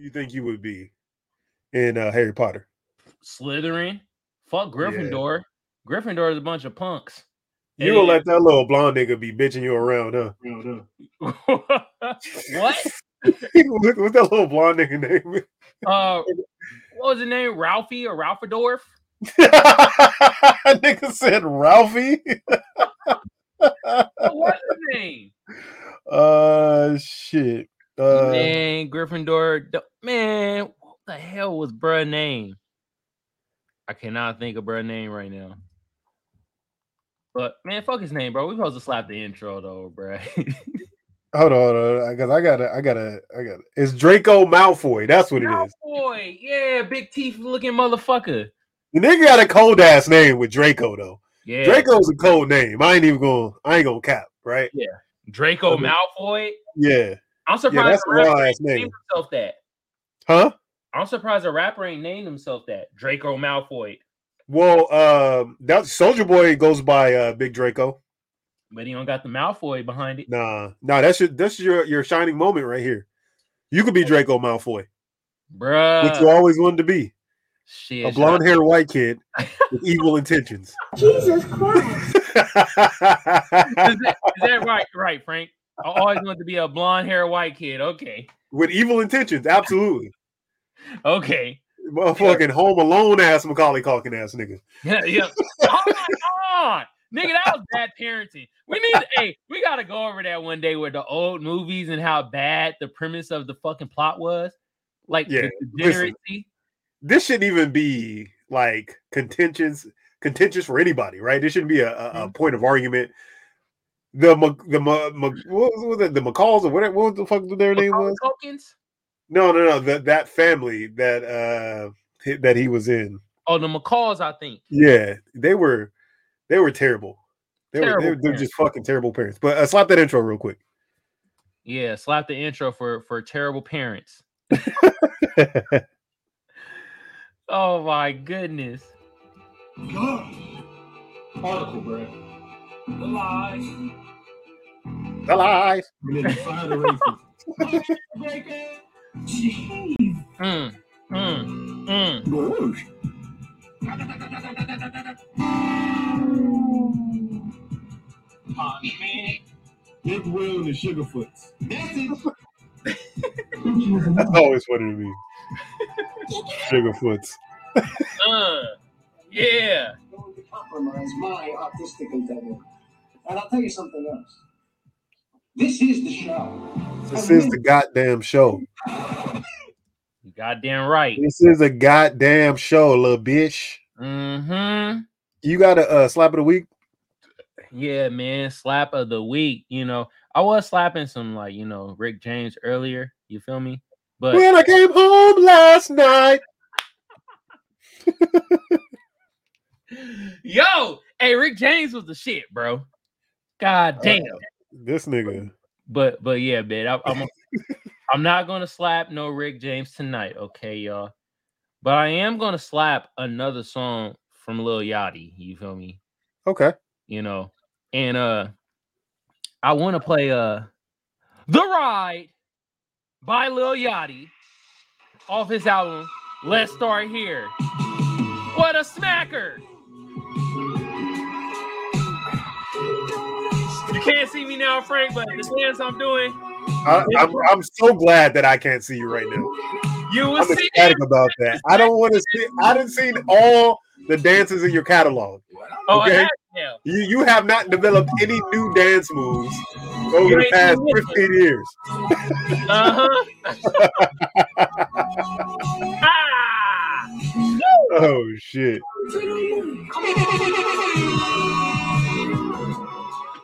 you think you would be in uh, Harry Potter? Slytherin. Fuck Gryffindor. Gryffindor is a bunch of punks. You gonna let that little blonde nigga be bitching you around, huh? what? what, what's that little blonde nigga name? Uh, what was his name? Ralphie or Ralphadorf? nigga said Ralphie. What's his name? Uh, shit. Uh, man, Gryffindor. Man, what the hell was bruh name? I cannot think of bruh name right now. But man, fuck his name, bro. We supposed to slap the intro though, bruh. hold on, hold on, because I gotta, I gotta, I gotta. It's Draco Malfoy. That's what it is. Boy, yeah, big teeth looking motherfucker. The nigga got a cold ass name with Draco though. Yeah, Draco's a cold name. I ain't even going. I ain't gonna cap. Right? Yeah, Draco Okay. Malfoy. Yeah. I'm surprised that's a rapper raw ain't name. named himself that. Huh? I'm surprised a rapper ain't named himself that. Draco Malfoy. Well, um, that Soldier Boy goes by uh, Big Draco. But he don't got the Malfoy behind it. Nah, nah, that's your that's your your shining moment right here. You could be Draco Malfoy, Bruh. which you always wanted to be. Shit. A blonde haired white kid with evil intentions. Jesus Christ. is, that, is that right? Right, Frank. I always wanted to be a blonde hair white kid. Okay. with evil intentions, absolutely. Okay. Motherfucking home alone ass Macaulay Culkin ass nigga. Yeah, yeah. On, hold on. Nigga, that was bad parenting. We need hey, we gotta go over that one day with the old movies and how bad the premise of the fucking plot was. Like Yeah, listen. This shouldn't even be like contentious contentious for anybody, right? This shouldn't be a, a, Mm-hmm. a point of argument. The Mc- the Mc- Mc- what was it? The McCalls or whatever. What the fuck their name was? Culkins? No, no, no. That that family that uh that he was in. Oh, the McCalls, I think. Yeah, they were they were terrible. They were Terrible they were, they're parents. just fucking terrible parents. But uh, slap that intro real quick. Yeah, slap the intro for for terrible parents. Oh my goodness. Article, bro. The lies. The lies. And then define the racist. Mm, mm, mm. Whoosh. Big Will and the Sugarfoots. That's always funny to me. Sugarfoots. Uh, yeah. compromise my artistic endeavor. And I'll tell you something else. This is the show. This is the goddamn show. You goddamn right. This is a goddamn show, little bitch. Mm-hmm. You got a uh, slap of the week? Yeah, man. Slap of the week. You know, I was slapping some like, you know, Rick James earlier. You feel me? But When I came home last night. yo, hey, Rick James was the shit, bro. God damn. This nigga. But but yeah, man, I, I'm I'm not gonna slap no Rick James tonight, okay, y'all. But I am gonna slap another song from Lil Yachty. You feel me? Okay. You know, and uh, I want to play uh, "The Ride" by Lil Yachty off his album. Let's start here. What a smacker! You can't see me now, Frank, but the dance I'm doing, I, I'm, I'm so glad that I can't see you right now. you will I'm see. ecstatic about that. I don't want to see. I didn't see all the dances in your catalog. Oh, okay. I yeah. You you have not developed any new dance moves over the past 15 years. Uh huh. ah! Oh shit.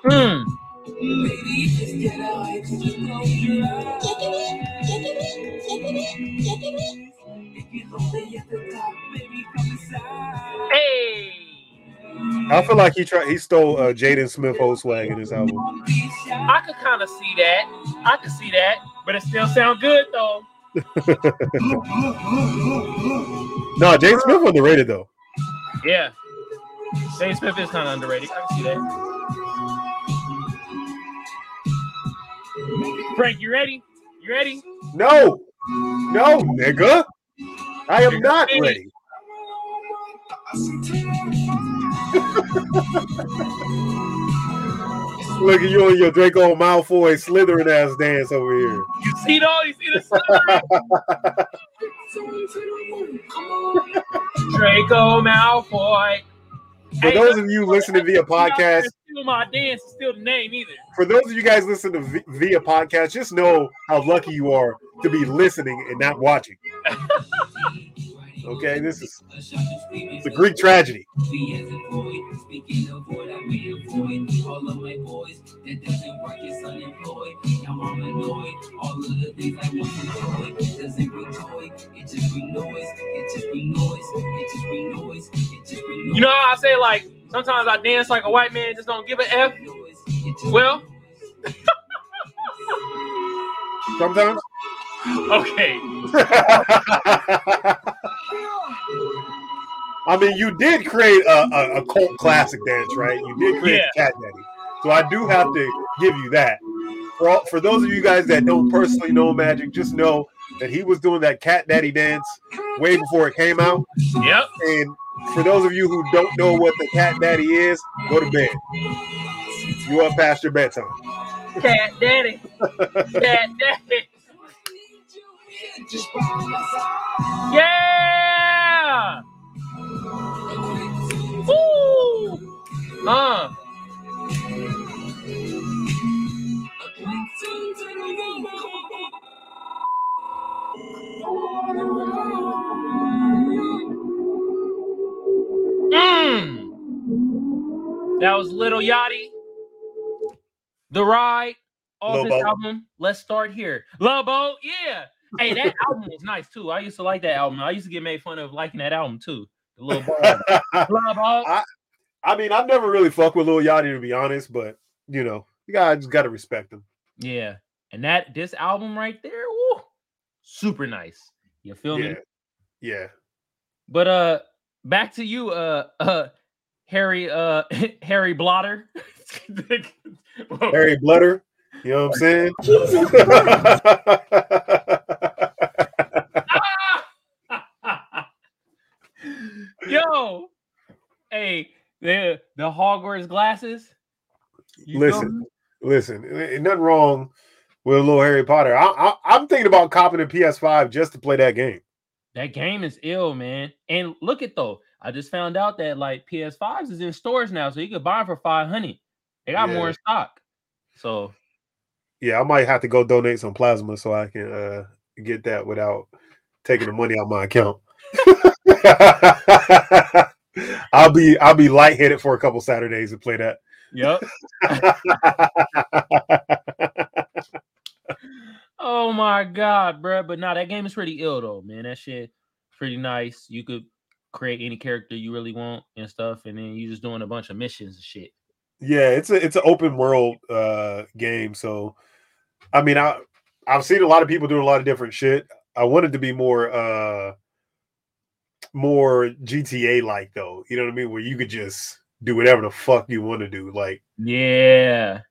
Mm. Hey. I feel like he tried. He stole uh, Jaden Smith whole swag in his album. I could kind of see that. I could see that, but it still sound good though. No, Jaden Smith underrated though. Yeah. Jaden Smith is kind of underrated. I can see that. Frank, you ready? You ready? No. No, nigga. I am not ready. Look at you and your Draco Malfoy slithering ass dance over here. You see though? You see the Draco Malfoy. For Hey, those of you listening via podcast, My dance is still the name either. for those of you guys listening to v- via podcast, just know how lucky you are to be listening and not watching. Okay, this is it's a Greek tragedy. The. You know how I say like sometimes I dance like a white man just don't give a F? Well, Sometimes. okay. I mean, you did create a, a, a cult classic dance, right? You did create Cat Daddy, so I do have to give you that. For all, for those of you guys that don't personally know Magic, just know that he was doing that Cat Daddy dance way before it came out. Yep. And for those of you who don't know what the Cat Daddy is, go to bed. You up past your bedtime. Cat daddy. Cat daddy. Yeah. Woo. Uh. Mm. That was Little Yachty. The Ride off his album. Let's start here. Lobo, yeah. Hey, that album was nice too. I used to like that album. I used to get made fun of liking that album too. The Lil Boat. album. Lobo. I mean, I've never really fucked with Lil Yachty to be honest, but you know, you guys got to respect him. Yeah. And that this album right there, woo, super nice. You feel Yeah, me? yeah. But uh back to you, uh uh Harry uh Harry Blotter. Harry Blutter. You know what I'm saying? Yo, hey, the the Hogwarts glasses. Listen. Listen, nothing wrong with a little Harry Potter. I, I, I'm thinking about copping a PS5 just to play that game. That game is ill, man. And look at though, I just found out that like PS5s is in stores now, so you could buy them for five hundred. They got more in stock. So Yeah, I might have to go donate some plasma so I can uh, get that without taking the money out my account. I'll be I'll be lightheaded for a couple Saturdays to play that. yep. Oh my god, bro. But nah, that game is pretty ill though, man. That shit pretty nice. You could create any character you really want and stuff, and then you just doing a bunch of missions and shit. Yeah, it's a it's an open world uh game. So I mean I I've seen a lot of people doing a lot of different shit. I wanted to be more uh more GTA like though. You know what I mean? Where you could just do whatever the fuck you want to do. Like Yeah.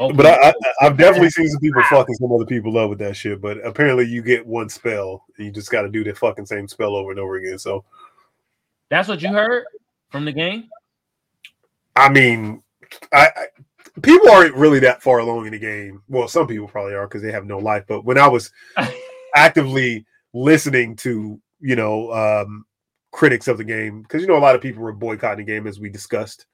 Oh, but I, I I've definitely seen some people fucking some other people up with that shit. But apparently you get one spell and you just gotta do the fucking same spell over and over again. So that's what you heard from the game. I mean, I, I people aren't really that far along in the game. Well, some people probably are because they have no life. But when I was actively listening to, you know, um, critics of the game, because you know a lot of people were boycotting the game as we discussed.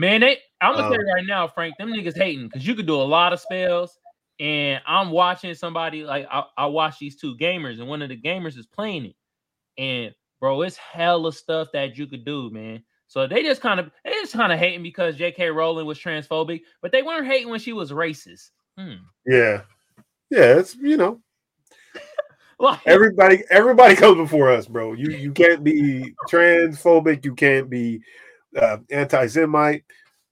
Man, they I'm gonna Um, tell you right now, Frank, them niggas hating because you could do a lot of spells. And I'm watching somebody like I, I watch these two gamers, and one of the gamers is playing it. And bro, it's hella stuff that you could do, man. So they just kind of they just kind of hating because J.K. Rowling was transphobic, but they weren't hating when she was racist. Hmm. Yeah, yeah, it's you know Like, everybody everybody comes before us, bro. You you can't be transphobic, you can't be uh, anti-Semite,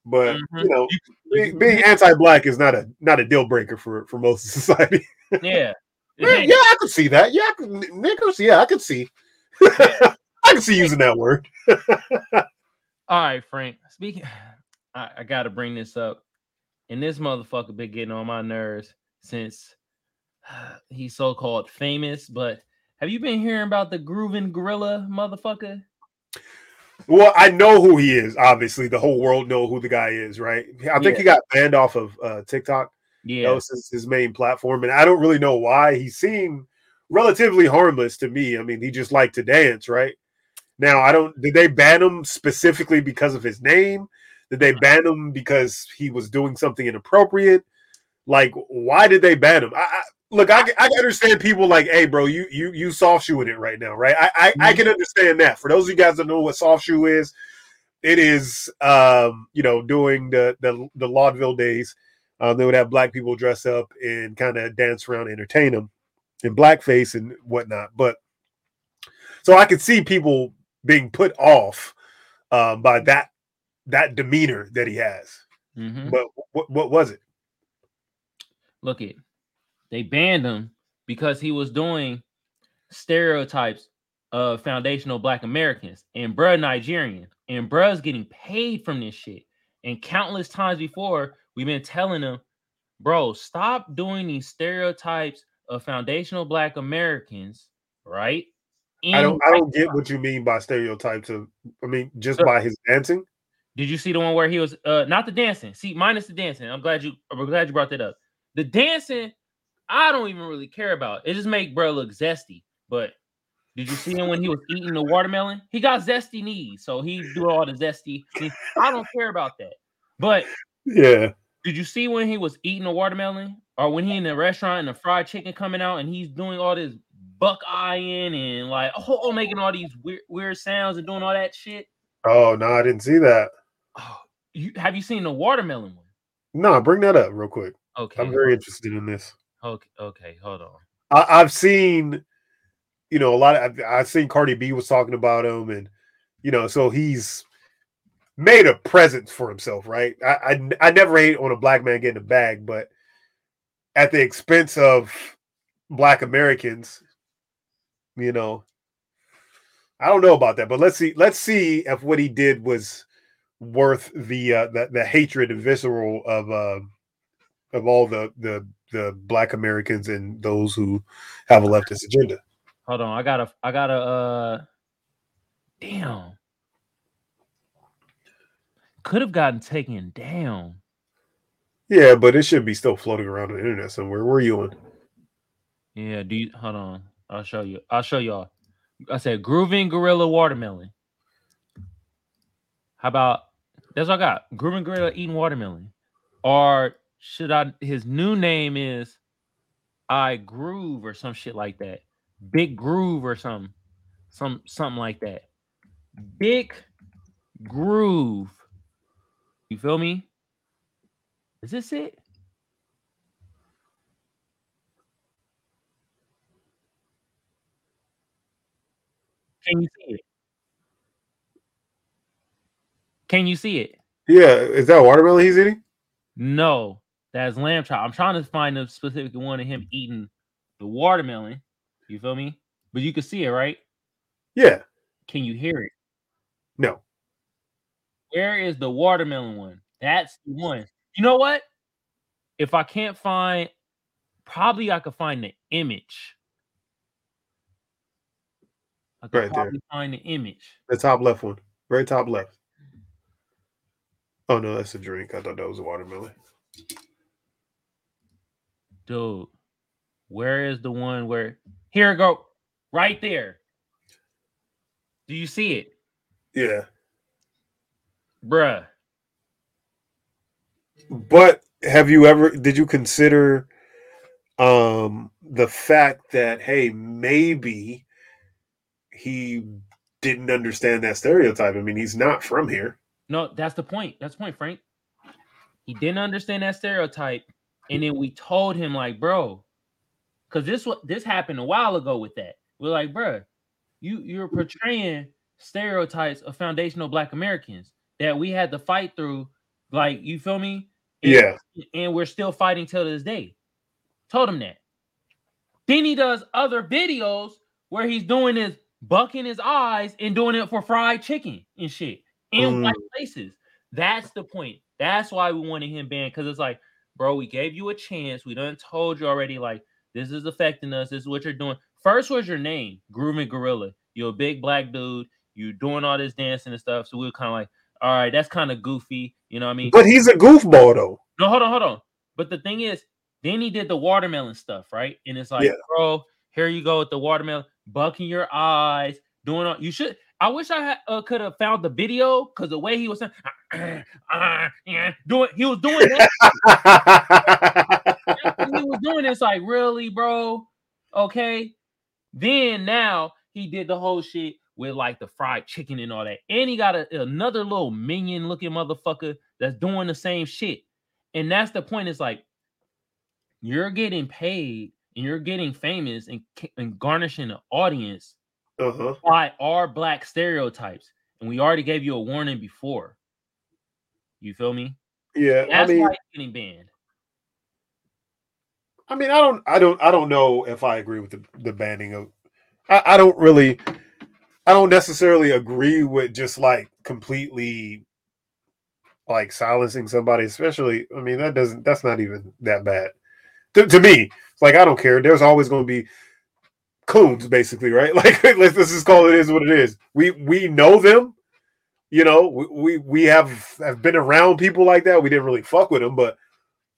but Mhm. you know being, being anti-black is not a not a deal breaker for for most of society. yeah. Yeah, yeah, I could see that. Yeah, I could, niggers. Yeah, I could see. I could see using that word. All right, Frank. Speaking, I, I got to bring this up, and this motherfucker been getting on my nerves since he's so called famous, but have you been hearing about the grooving gorilla motherfucker? Well, I know who he is. Obviously, the whole world know who the guy is, right? I think Yeah. he got banned off of uh, TikTok. That Yeah, was his, his main platform, and I don't really know why. He seemed relatively harmless to me. I mean, he just liked to dance, right? Now, I don't. Did they ban him specifically because of his name? Did they ban him because he was doing something inappropriate? Like, why did they ban him? I look. I, I can understand people like, hey, bro, you you you soft shoeing it right now, right? I I, I can understand that. For those of you guys that know what soft shoe is, it is um you know doing the the the vaudeville days. Um, they would have black people dress up and kind of dance around, entertain them in blackface and whatnot. But so I could see people being put off um, by that that demeanor that he has. Mhm. But what what was it? look it. They banned him because he was doing stereotypes of foundational black Americans and bruh Nigerian. And bruh's getting paid from this shit. And countless times before, we've been telling him, bro, stop doing these stereotypes of foundational black Americans, right? I don't I don't get what you mean by stereotypes of. I mean just So- by his dancing. Did you see the one where he was uh not the dancing? See, minus the dancing. I'm glad you I'm glad you brought that up. The dancing, I don't even really care about. It just make bro look zesty. But did you see him when he was eating the watermelon? He got zesty knees, so he do all the zesty. I don't care about that. But Yeah. did you see when he was eating the watermelon, or when he in the restaurant and the fried chicken coming out and he's doing all this buck eyeing and like oh, oh making all these weird weird sounds and doing all that shit? Oh no, I didn't see that. Oh, you have you seen the watermelon one? No, bring that up real quick. Okay, I'm very interested in this. Okay, okay, hold on. I, I've seen, you know, a lot of. I've, I've seen Cardi B was talking about him, and you know, so he's made a presence for himself, right? I, I I never hate on a black man getting a bag, but at the expense of black Americans, you know, I don't know about that. But let's see. Let's see if what he did was worth the uh, the, the hatred and visceral of uh, of all the the the black Americans and those who have a leftist agenda. Hold on, I gotta, I gotta. uh Damn, could have gotten taken down. Yeah, but it should be still floating around on the internet somewhere. Where are you on? Yeah, do you hold on? I'll show you. I'll show y'all. I said grooving gorilla watermelon. How about that's what I got? Grooving gorilla eating watermelon. Or should I his new name is I groove or some shit like that. Big groove or something. Some something like that. Big groove. You feel me? Is this it? Can you see it? Can you see it? Yeah, is that watermelon he's eating? No, that's lamb chop. I'm trying to find the specific one of him eating the watermelon. You feel me? But you can see it, right? Yeah. Can you hear it? No. Where is the watermelon one? That's the one. You know what? If I can't find, probably I could find the image. I could Right there. probably find the image. The top left one. Very top left. Oh no, that's a drink. I thought that was a watermelon. Dude, where is the one where here go right there? Do you see it, Yeah. bruh? But have you ever did you consider um the fact that hey, maybe he didn't understand that stereotype? I mean, he's not from here. No, that's the point. That's the point, Frank. He didn't understand that stereotype, and then we told him like, bro, because this what this happened a while ago with that. We're like, bro, you you're portraying stereotypes of foundational Black Americans that we had to fight through. Like, you feel me? And- Yeah. and we're still fighting till this day. Told him that. Then he does other videos where he's doing his bucking his eyes and doing it for fried chicken and shit in Mm. white places. That's the point. That's why we wanted him banned because it's like, bro, we gave you a chance. We done told you already, like, this is affecting us. This is what you're doing. First was your name, Grooving Gorilla. You're a big black dude. You're doing all this dancing and stuff. So we were kind of like, all right, that's kind of goofy. You know what I mean? But he's a goofball though. No, hold on, hold on. But the thing is, then he did the watermelon stuff, right? And it's like, Yeah. bro, here you go with the watermelon, bucking your eyes, doing all you should. I wish I had, uh, could have found the video because the way he was saying, uh, yeah, doing, he was doing that. he was doing this, like, really, bro? Okay. Then now he did the whole shit with like the fried chicken and all that. And he got a, another little minion looking motherfucker that's doing the same shit. And that's the point. It's like you're getting paid and you're getting famous and, and garnishing an audience uh-huh. by our black stereotypes. And we already gave you a warning before. You feel me? Yeah, I mean, why he's getting banned. I mean, I don't, I don't, I don't know if I agree with the, the banning of. I, I don't really, I don't necessarily agree with just like completely, like silencing somebody. Especially, I mean, that doesn't, that's not even that bad to, to me. It's like I don't care. There's always going to be coons, basically, right? Like let's, let's just call it is what it is. We we know them. You know, we, we we have have been around people like that. We didn't really fuck with them, but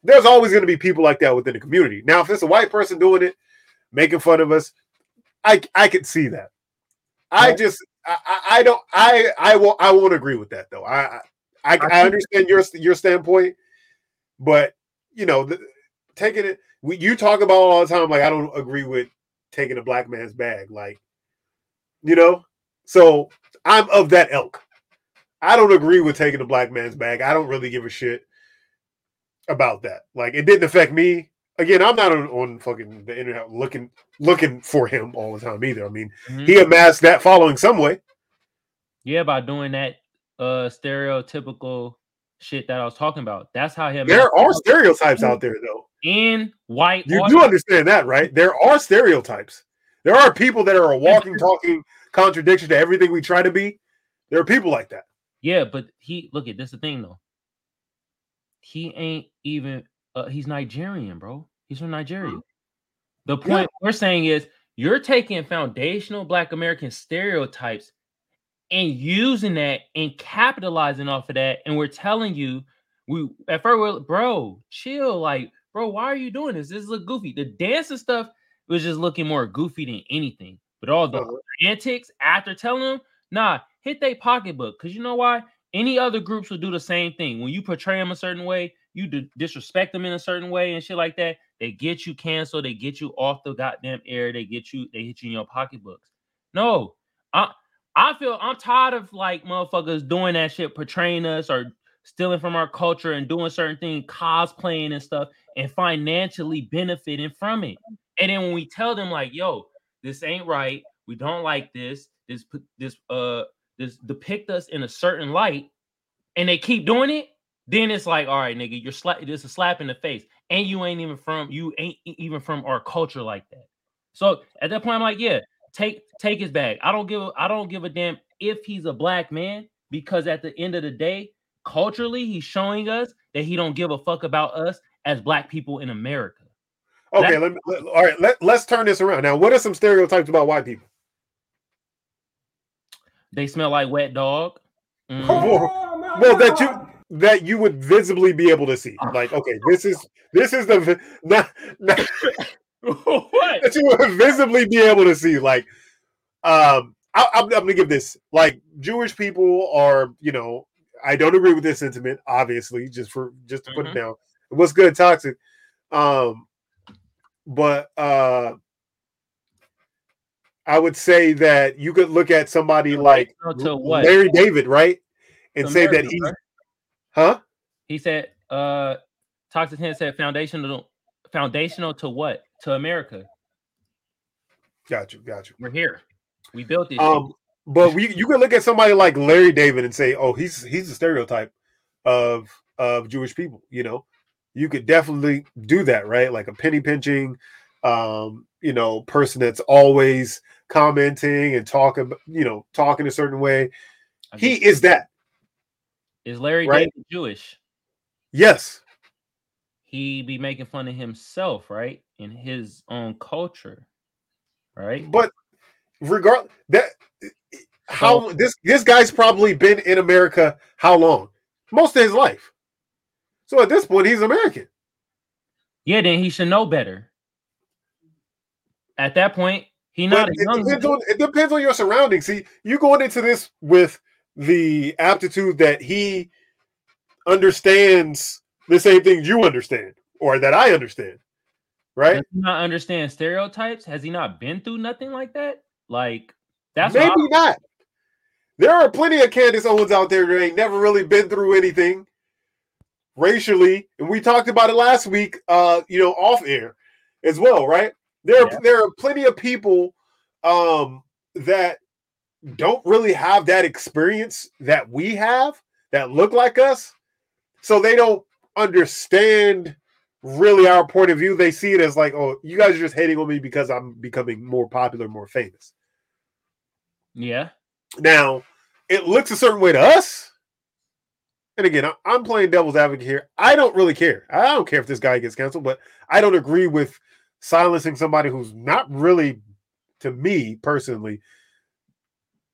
there's always going to be people like that within the community. Now, if it's a white person doing it, making fun of us, I I could see that. I just I, I don't I I will I won't agree with that though. I I, I, I understand your your standpoint, but you know, the, taking it we, you talk about all the time like I don't agree with taking a black man's bag, like you know. So I'm of that ilk. I don't agree with taking a black man's bag. I don't really give a shit about that. Like it didn't affect me. Again, I'm not on, on fucking the internet looking looking for him all the time either. I mean, Mhm. he amassed that following some way. Yeah, by doing that uh stereotypical shit that I was talking about. That's how him There are stereotypes out there though. in white You do understand that, right? There are stereotypes. There are people that are a walking, talking contradiction to everything we try to be. There are people like that. Yeah, but he look at this the thing though. He ain't even uh, he's Nigerian, bro. He's from Nigeria. The Yeah. point we're saying is you're taking foundational black American stereotypes and using that and capitalizing off of that. And we're telling you, we at first we're bro, chill. Like, bro, why are you doing this? This look goofy. The dancing stuff was just looking more goofy than anything. But all the Uh-huh. antics after telling them, nah, hit their pocketbook. Because you know why? Any other groups will do the same thing. When you portray them a certain way, you d- disrespect them in a certain way and shit like that, they get you canceled. They get you off the goddamn air. They get you, they hit you in your pocketbooks. No, I, I feel I'm tired of like motherfuckers doing that shit, portraying us or stealing from our culture and doing certain things, cosplaying and stuff, and financially benefiting from it. And then when we tell them like, yo, this ain't right, we don't like this, this this uh this depict us in a certain light, and they keep doing it, then it's like, all right, nigga, you're slap is a slap in the face, and you ain't even from you ain't even from our culture like that. So at that point, I'm like, yeah, take take his bag. I don't give a, I don't give a damn if he's a black man because at the end of the day, culturally, he's showing us that he don't give a fuck about us as black people in America. Okay, let me, let, all right. Let, let's turn this around. Now, what are some stereotypes about white people? They smell like wet dog. Mhm. Well, well, that you that you would visibly be able to see. Like, okay, this is this is the not, not, what? that you would visibly be able to see. Like, um, I, I'm, I'm gonna give this. Like, Jewish people are, you know, I don't agree with this sentiment. Obviously, just for just to put Mhm. it down. What's good, toxic. Um, but uh, I would say that you could look at somebody like? Larry David, right, and To say that America, he's, right? huh? He said, uh Toxic 10 said foundational foundational to what? To America. Got you, got you. We're here. We built this. Um, but we, you could look at somebody like Larry David and say, "Oh, he's he's a stereotype of of Jewish people." You know, you could definitely do that, right? Like a penny pinching, um, you know, person that's always commenting and talking, you know, talking a certain way. He is that. is Larry right. David Jewish? Yes. he be making fun of himself, right? In his own culture, right? But regard that how this this guy's probably been in America how long? Most of his life. So at this point, he's American. Yeah, then he should know better. At that point, he not it, young depends on, it depends on your surroundings. See, you going into this with the aptitude that he understands the same things you understand, or that I understand, right? Does he not understand stereotypes? Has he not been through nothing like that? Like that's Maybe I- not. There are plenty of Candace Owens out there that ain't never really been through anything racially, and we talked about it last week. Uh, you know, off air as well, right? There, are Yeah. there are plenty of people um that don't really have that experience that we have that look like us, so they don't understand really our point of view. They see it as like, oh, you guys are just hating on me because I'm becoming more popular, more famous. yeah. Now, it looks a certain way to us. And again, I'm playing devil's advocate here. I don't really care. I don't care if this guy gets canceled, but I don't agree with silencing somebody who's not really, to me personally,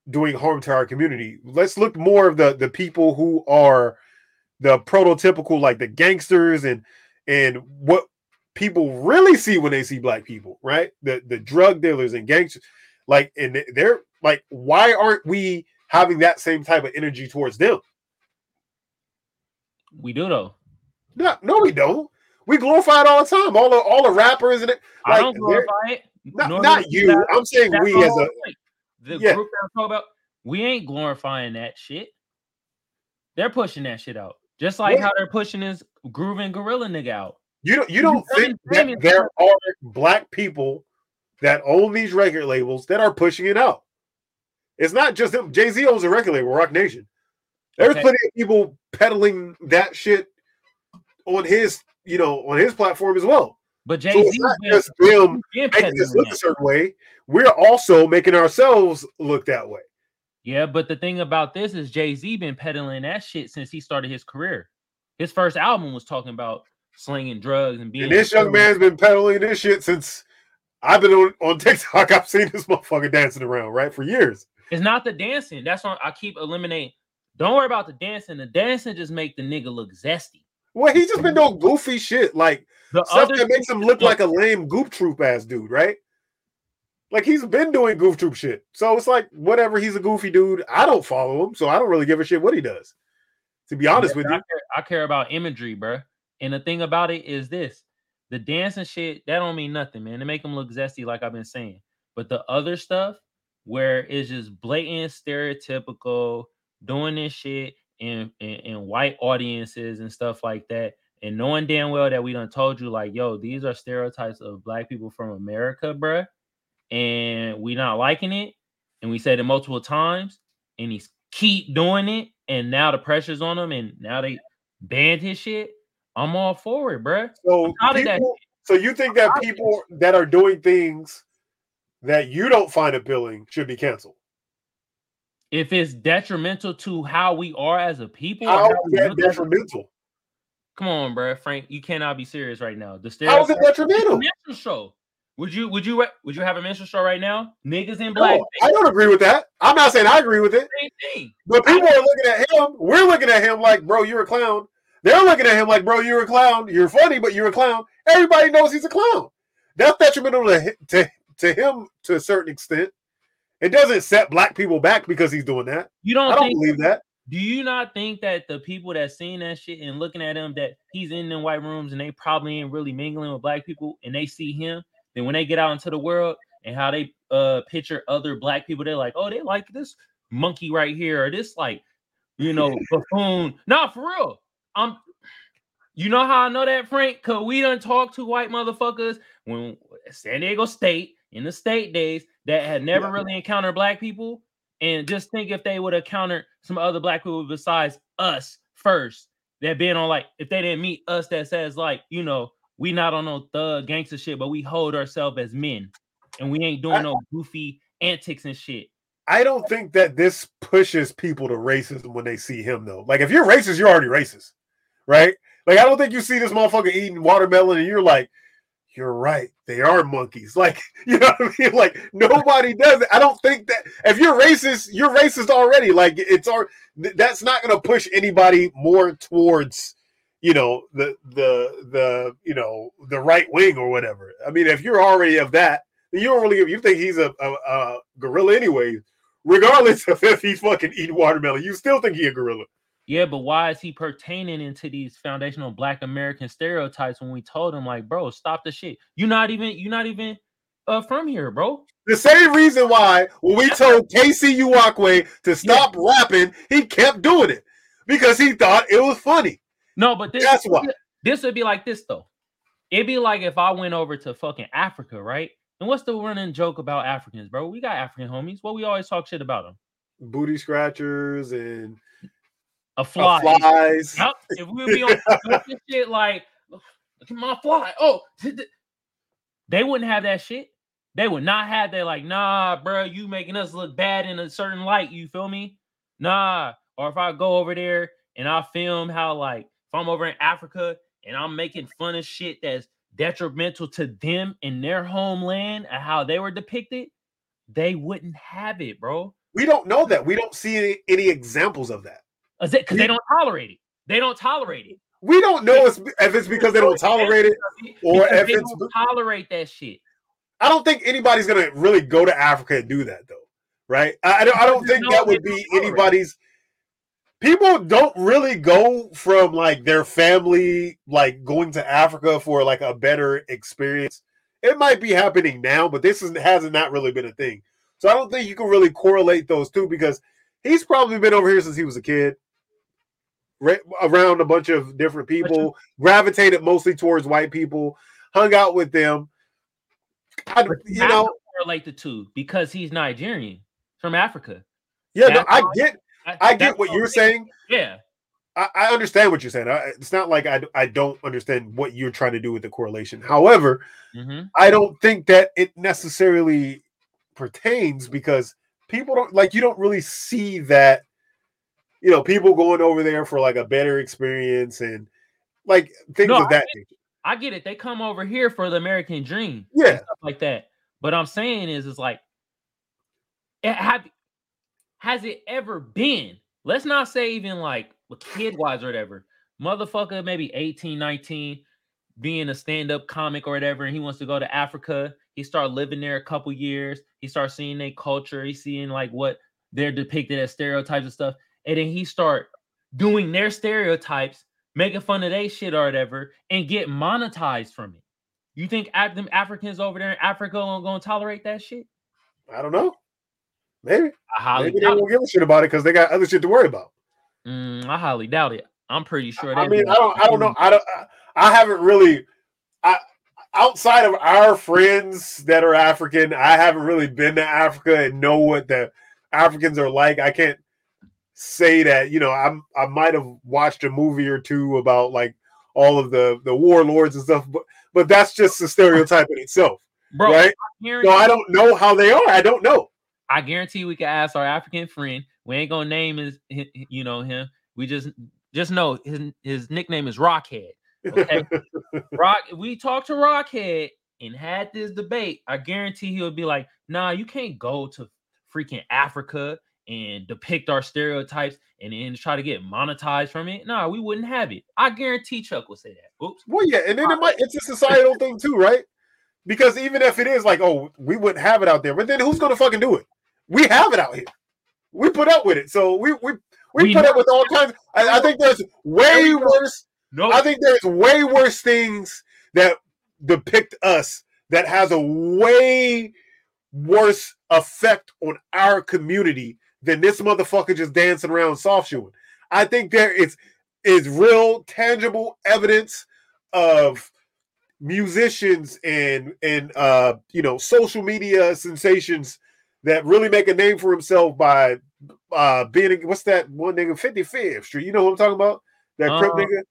doing harm to our community. Let's look more of the the people who are the prototypical, like the gangsters and and what people really see when they see black people, right? The the drug dealers and gangsters, like, and they're like, why aren't we having that same type of energy towards them? We do though. No, no, we don't. We glorify it all the time. All the all the rappers and it. I don't glorify it. Not, not you. that. I'm saying we as a point. the Yeah. group that I'm talking about, we ain't glorifying that shit. They're pushing that shit out. Just like how they're pushing this grooving gorilla nigga out. you don't you don't You think that there are black people that own these record labels that are pushing it out. It's not just them. Jay Z owns a record label, Roc Nation. There's Okay. plenty of people peddling that shit on his, you know, on his platform as well. But So Jay Z not just them making us look a certain way. We're also making ourselves look that way. Yeah, but the thing about this is Jay Z been peddling that shit since he started his career. His first album was talking about slinging drugs and being. And this young man's been peddling this shit since I've been on, on TikTok. I've seen this motherfucker dancing around, right? For years. It's not the dancing. That's why I keep eliminating. Don't worry about the dancing. The dancing just make the nigga look zesty. Well, he's just been doing goofy shit, like The stuff that makes him look like a lame goof troop ass dude, right? Like he's been doing goof troop shit. So it's like whatever, he's a goofy dude. I don't follow him, so I don't really give a shit what he does. To be honest Yeah, with but you. I care, I care about imagery, bro. And the thing about it is this: the dancing shit that don't mean nothing, man. It make them look zesty, like I've been saying. But the other stuff, where it's just blatant, stereotypical, doing this shit in, in in white audiences and stuff like that, and knowing damn well that we done told you, like, yo, these are stereotypes of black people from America, bruh, and we not liking it, and we said it multiple times, and he's keep doing it, and now the pressure's on him, and now they banned his shit. I'm all for it, bruh. So people, so you think that people that are doing things that you don't find appealing should be canceled? If it's detrimental to how we are as a people, How is that look as a- detrimental? come on, bruh, Frank, you cannot be serious right now. The How is it stereotype- It's a detrimental? minstrel show. Would you would you would you have a minstrel show right now? Niggas in No, black. I don't agree with that. I'm not saying I agree with it. But people are looking at him. We're looking at him like, bro, you're a clown. They're looking at him like, bro, you're a clown. You're funny, but you're a clown. Everybody knows he's a clown. That's detrimental to, to, to him to a certain extent. It doesn't set black people back because he's doing that. You don't, I don't think believe that. Do you not think that the people that seen that shit and looking at him that he's in them white rooms and they probably ain't really mingling with black people and they see him, then when they get out into the world and how they uh picture other black people, they're like, oh, they like this monkey right here or this like, you know, buffoon. Nah, for real. I'm you know how I know that, Frank? Cause we done talked to white motherfuckers when San Diego State in the state days that had never Yeah. really encountered black people. And just think if they would have encountered some other black people besides us first, that being on like if they didn't meet us that says like, you know, we not on no thug gangster shit, but we hold ourselves as men and we ain't doing I- no goofy antics and shit. I don't think that this pushes people to racism when they see him, though. Like, if you're racist, you're already racist, right? Like I don't think you see this motherfucker eating watermelon and you're like, you're right, they are monkeys. Like you know what I mean? Like nobody does it. I don't think that if you're racist, you're racist already. Like it's our that's not going to push anybody more towards you know the the the you know the right wing or whatever. I mean, if you're already of that, you don't really you think he's a, a, a gorilla anyway. Regardless of if he fucking eat watermelon, you still think he a gorilla. Yeah, but why is he pertaining into these foundational black American stereotypes when we told him like, bro, stop the shit. You're not even you're not even uh from here, bro. The same reason why when we told Casey Uwakwe to stop rapping, he kept doing it because he thought it was funny. No, but this That's why. this would be like this though. It'd be like if I went over to fucking Africa, right? And what's the running joke about Africans, bro? We got African homies. What we always talk shit about them. Booty scratchers and A fly. flies. Yup. If we be on this shit like look at my fly. Oh, they wouldn't have that shit. They would not have that, like, nah, bro, you making us look bad in a certain light. You feel me? Nah. Or if I go over there and I film how, like, if I'm over in Africa and I'm making fun of shit that's detrimental to them in their homeland and how they were depicted, they wouldn't have it, bro. We don't know that. We don't see any, any examples of that. Because they don't tolerate it. They don't tolerate it. We don't know if if it's because they don't tolerate it. Or if they it's- don't tolerate that shit. I don't think anybody's gonna really go to Africa and do that though, right? I, I don't, I don't think that would be anybody's. People don't really go from like their family like going to Africa for like a better experience. It might be happening now, but this is, hasn't not really been a thing. So I don't think you can really correlate those two because he's probably been over here since he was a kid, ra- around a bunch of different people, gravitated mostly towards white people, hung out with them. I, you have know, to correlate the two because he's Nigerian from Africa. yeah, no, I get, I get what you're saying. Yeah, I, I understand what you're saying. I, it's not like I, I don't understand what you're trying to do with the correlation. However, Mhm. I don't think that it necessarily pertains because people don't like you don't really see that you know people going over there for like a better experience and like things No, of that nature. I get it. They come over here for the American dream, and Yeah, stuff like that. But I'm saying is, is like, it have has it ever been? Let's not say even like kid wise or whatever. Motherfucker, maybe 18, 19, being a stand-up comic or whatever, and he wants to go to Africa. He start living there a couple years. He starts seeing their culture. He's seeing like what they're depicted as stereotypes and stuff. And then he start doing their stereotypes, making fun of their shit or whatever, and get monetized from it. You think them Africans over there in Africa are gonna tolerate that shit? I don't know. Maybe I highly maybe they won't give a shit about it because they got other shit to worry about. Mm, I highly doubt it. I'm pretty sure. I mean, do. I don't, I don't know. I don't, I, I haven't really, I outside of our friends that are African, I haven't really been to Africa and know what the Africans are like. I can't say that. You know, I'm, I might have watched a movie or two about like all of the the warlords and stuff, but but that's just a stereotype in itself, bro. right? guarantee- So I don't know how they are. I don't know. I guarantee we can ask our African friend. We ain't gonna name his, hi- hi- you know, him. We just just know his his nickname is Rockhead. Okay, Rock. We talked to Rockhead and had this debate. I guarantee he would be like, "Nah, you can't go to freaking Africa and depict our stereotypes and then try to get monetized from it." Nah, we wouldn't have it. I guarantee Chuck will say that. Oops. Well, yeah, and then it might it's a societal thing too, right? Because even if it is like, oh, we wouldn't have it out there, but then who's gonna fucking do it? We have it out here. We put up with it, so we we we, We put know. up with all kinds. I, I think there's way worse. No, I think there's way worse things that depict us that has a way worse effect on our community than this motherfucker just dancing around soft shoeing. I think there is is real tangible evidence of musicians and and uh you know social media sensations that really make a name for himself by uh being what's that one nigga? 55th Street. You know what I'm talking about? That crip Uh, nigga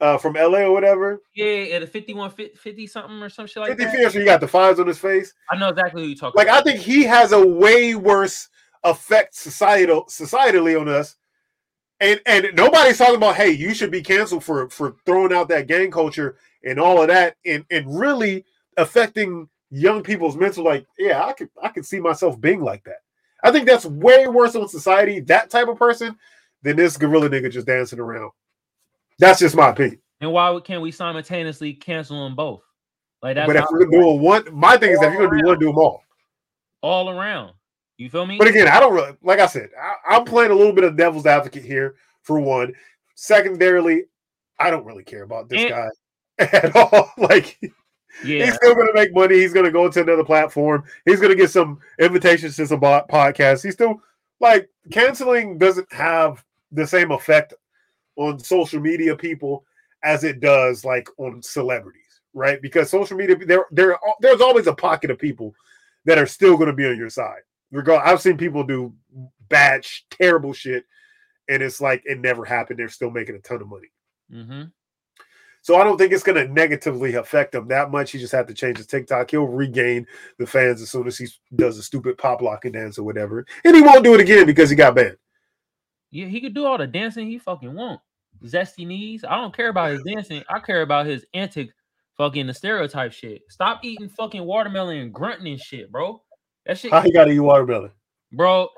uh from LA or whatever? Yeah, at a 51 50, 50 something or some shit like that. 55th Street you got the fives on his face. I know exactly who you talking like I think he has a way worse effect societal societally on us and and nobody's talking about hey, you should be canceled for for throwing out that gang culture and all of that, and and really affecting young people's mental. Like, yeah, I could I could see myself being like that. I think that's way worse on society. That type of person than this gorilla nigga just dancing around. That's just my opinion. And why can't we simultaneously cancel them both? Like that's but if you're doing one, my thing is if you're gonna do one, do them all. all around. You feel me? But again, I don't really like I said, I, I'm playing a little bit of devil's advocate here for one. Secondarily, I don't really care about this And- guy at all. Like yeah, he's still gonna make money. He's gonna go to another platform. He's gonna get some invitations to some podcasts. He's still like canceling doesn't have the same effect on social media people as it does like on celebrities, right? Because social media there there there's always a pocket of people that are still going to be on your side. Regard, I've seen people do bad, terrible shit, and it's like it never happened. They're still making a ton of money. hmm So I don't think it's going to negatively affect him that much. He just had to change his TikTok. He'll regain the fans as soon as he does a stupid pop locking dance or whatever, and he won't do it again because he got banned. yeah. He could do all the dancing he fucking want. Zesty knees. I don't care about his dancing. I care about his antic, fucking the stereotype shit. Stop eating fucking watermelon and grunting and shit, bro. That shit, How he got to eat watermelon? bro.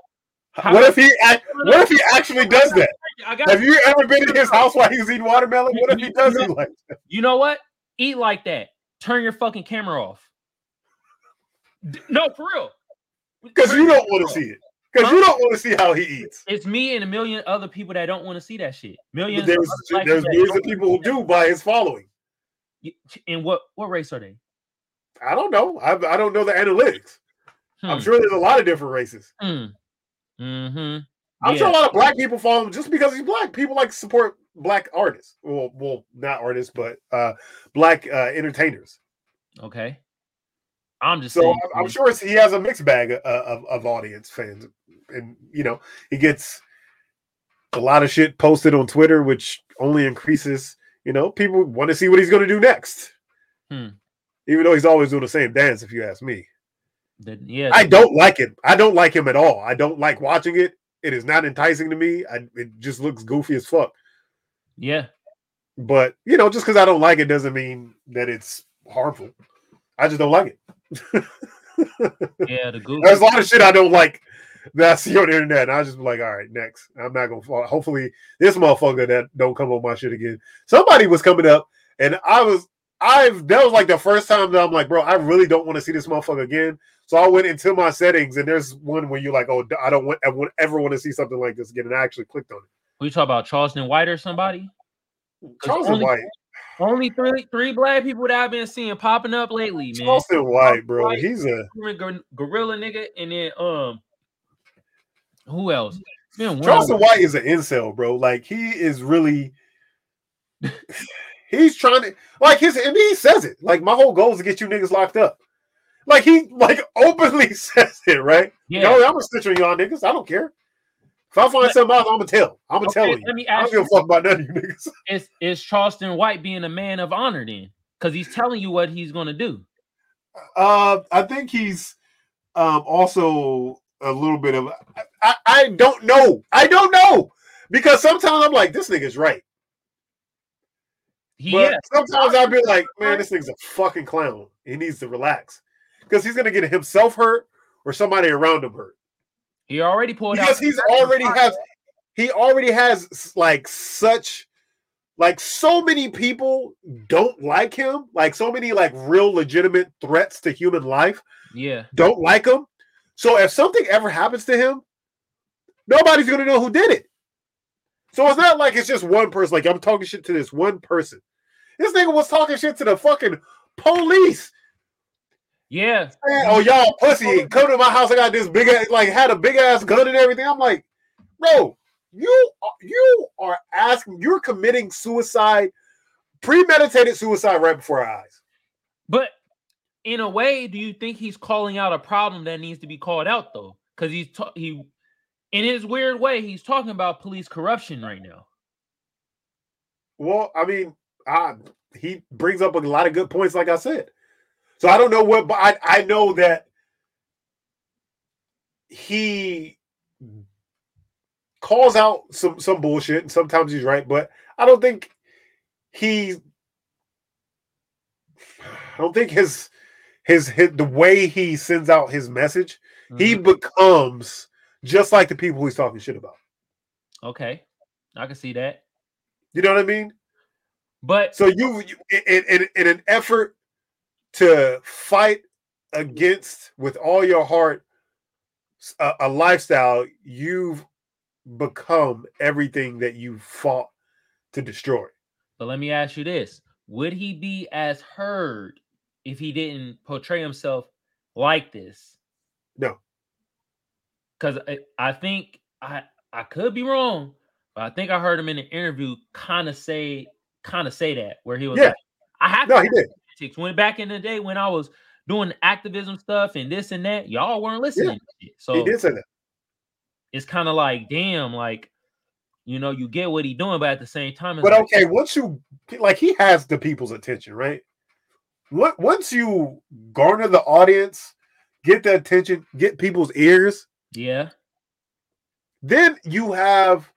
How- What if he? What if he actually does that? Have you ever been in his house while he's eating watermelon? What if he does it like? that? You know what? Eat like that. Turn your fucking camera off. No, for real. Because you don't want to see it. Because you don't want to see how he eats. It's me and a million other people that don't want to see that shit. Millions. of there's black there's millions of people who do by his following. And what what race are they? I don't know. I, I don't know the analytics. I'm Hmm. sure there's a lot of different races. Hmm. Mm-hmm. I'm sure a lot of black people follow him just because he's black. People like to support black artists. Well, well, not artists, but uh black uh entertainers. Okay. I'm just So saying. I'm, I'm sure it's, he has a mixed bag of, of, of audience fans, and you know he gets a lot of shit posted on Twitter, which only increases. You know, people want to see what he's going to do next. Hmm. Even though he's always doing the same dance, if you ask me, The- yeah. I don't like it. I don't like him at all. I don't like watching it. It is not enticing to me. I, it just looks goofy as fuck. Yeah. But you know, just because I don't like it doesn't mean that it's harmful. I just don't like it. Yeah. The Google. There's a lot of shit I don't like that I see on the internet. And I just be like, all right, next. I'm not gonna fall. Hopefully, this motherfucker that don't come on my shit again. Somebody was coming up, and I was, I've that was like the first time that I'm like, bro, I really don't want to see this motherfucker again. So I went into my settings, and there's one where you're like, oh, I don't want, I won't ever want to see something like this again. And I actually clicked on it. We talk about Charleston White or somebody. Charleston only- White, Only three three black people that I've been seeing popping up lately, man. Charleston White, bro. White. He's a Gorilla nigga, and then um, who else? Man, Charleston White is an incel, bro. Like he is really he's trying to like his and he says it. Like my whole goal is to get you niggas locked up. Like he like openly says it, right? Yeah. Yo, I'm gonna stitch on y'all niggas. I don't care. If I find something out, I'm gonna tell. I'm gonna Okay, tell you. let me I don't ask give a fuck about none of you niggas. Is is Charleston White being a man of honor then? Because he's telling you what he's gonna do. Uh, I think he's um also a little bit of I, I don't know. I don't know because sometimes I'm like, this nigga's right. He But yeah, sometimes I'll be like, man, this thing's a fucking clown. He needs to relax because he's gonna get himself hurt or somebody around him hurt. He already pulled because out. he's already has he already has like such like so many people don't like him like so many like real legitimate threats to human life yeah, don't like him. So if something ever happens to him nobody's gonna know who did it. So it's not like it's just one person like i'm talking shit to this one person. This nigga was talking shit to the fucking police yeah. Oh y'all pussy come to my house i got this big ass like had a big ass gun and everything i'm like bro you are, you are asking you're committing suicide premeditated suicide right before our eyes But in a way, do you think he's calling out a problem that needs to be called out though? Because he's ta- he, in his weird way, he's talking about police corruption right now. well i mean I, he brings up a lot of good points like i said so i don't know what but i, I know that he calls out some some bullshit, and sometimes he's right, but I don't think he. I don't think his his, his the way he sends out his message, he Mhm. becomes just like the people he's talking shit about. okay, I can see that. You know what I mean? But So you, you in, in, in an effort to fight against with all your heart a lifestyle, you've become everything that you fought to destroy. But let me ask you this: Would he be as heard if he didn't portray himself like this? No. Because I, I think I I could be wrong, but I think I heard him in an interview kind of say kind of say that where he was Yeah. like, I have No, to he did. Politics. When back in the day when I was doing activism stuff and this and that, y'all weren't listening. to. So He did say that. it's kind of like, damn, like you know, you get what he doing, but at the same time, it's But like, okay, once you like, he has the people's attention, right? What once you garner the audience, get the attention, get people's ears, yeah, then you have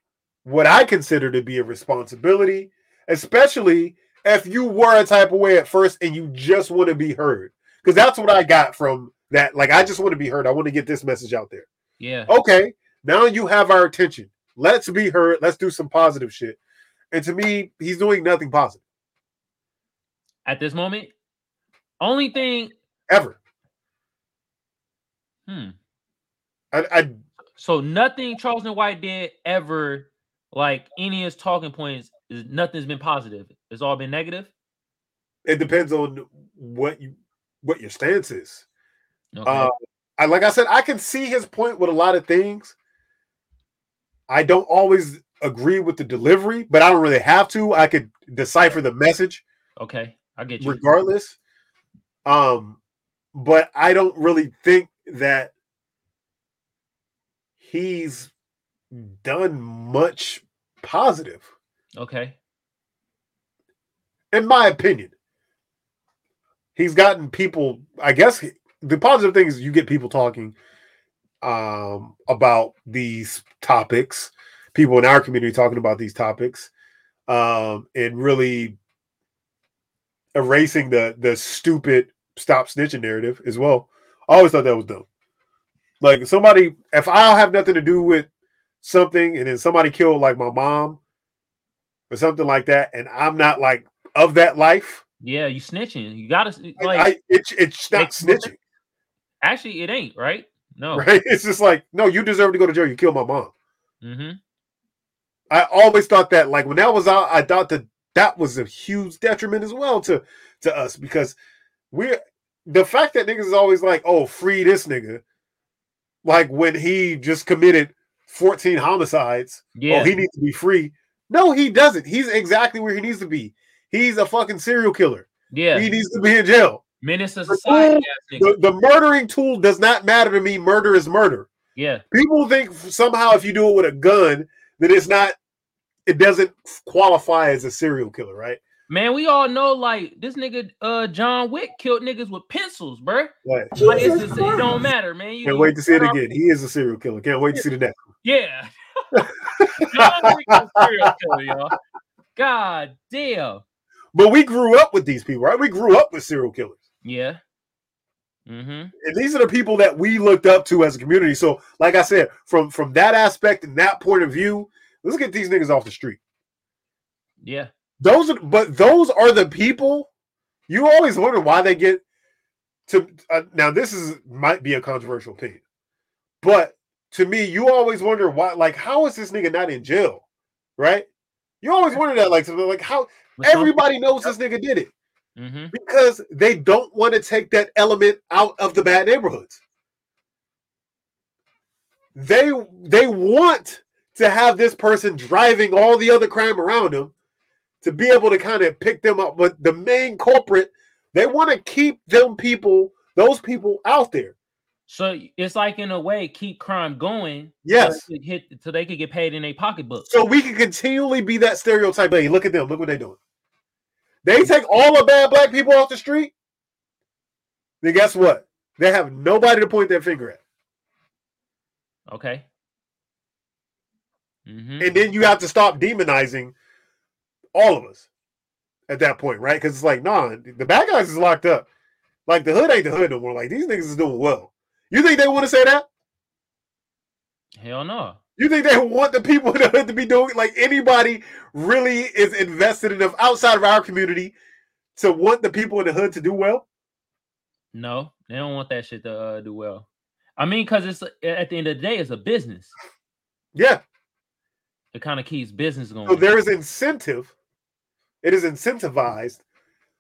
what I consider to be a responsibility, especially if you were a type of way at first and you just want to be heard. Because that's what I got from that. Like, I just want to be heard. I want to get this message out there. yeah. Okay, now you have our attention. Let's be heard. Let's do some positive shit. And to me, he's doing nothing positive At this moment, only thing, ever. hmm. I, I So nothing Charleston White did ever, like any of his talking points, nothing's been positive. It's all been negative. it depends on what you what your stance is. Okay. Uh, I like I said, I can see his point with a lot of things. I don't always agree with the delivery, but I don't really have to. I could decipher the message okay. I get you. regardless. Um, but I don't really think that he's done much positive, Okay. in my opinion. He's gotten people, I guess the positive thing is you get people talking um about these topics, people in our community talking about these topics, um, and really erasing the the stupid stop snitching narrative as well. I always thought that was dumb. Like somebody, if I have nothing to do with something, and then somebody killed like my mom or something like that, and I'm not like of that life, Yeah, you snitching. You gotta like. I, it's it's not snitching, actually, it ain't right. No. right? It's just like no, you deserve to go to jail. You killed my mom. Mm-hmm. I always thought that, like when that was out, I thought that that was a huge detriment as well to to us because we're the fact that niggas is always like, oh, free this nigga, like when he just committed 14 homicides, Yeah. oh, he needs to be free. No, he doesn't. He's exactly where he needs to be. He's a fucking serial killer. yeah. He needs to be in jail. Menace to The society. tool- The, the murdering tool does not matter to me. Murder is murder. Yeah. People think somehow if you do it with a gun, that it's not, it doesn't qualify as a serial killer, right? Man, we all know like this nigga uh John Wick killed niggas with pencils, bruh. Like, Like it's just, it don't matter, man. You can't you wait to see it start off- again. He is a serial killer. Can't wait to see the next. one. Yeah. John Wick is a serial killer, y'all. God damn. But we grew up with these people, right? We grew up with serial killers. Yeah. Mm-hmm. And these are the people that we looked up to as a community. So, like I said, from from that aspect and that point of view, let's get these niggas off the street. Yeah. Those are, but those are the people. You always wonder why they get to. Uh, now, this is might be a controversial opinion, but to me, you always wonder why. Like, how is this nigga not in jail? Right? You always wonder that. Like, so like how everybody knows this nigga did it Mm-hmm. because they don't want to take that element out of the bad neighborhoods. They they want to have this person driving all the other crime around them to be able to kind of pick them up. But the main culprit, they want to keep them people, those people out there. So it's like in a way, keep crime going. Yes. So, they could hit, so they could get paid in their pocketbook. So we can continually be that stereotype. Hey, look at them. Look what they're doing. They take all the bad black people off the street. Then guess what? They have nobody to point their finger at. Okay. Mhm. and then you have to stop demonizing all of us at that point, right? Because it's like, nah, the bad guys is locked up. Like the hood ain't the hood no more. Like these niggas is doing well. You think they want to say that? Hell no. You think they want the people in the hood to be doing like anybody really is invested enough outside of our community to want the people in the hood to do well? No, they don't want that shit to uh, do well. I mean, because it's at the end of the day, it's a business. Yeah. It kind of keeps business going. So there is incentive. It is incentivized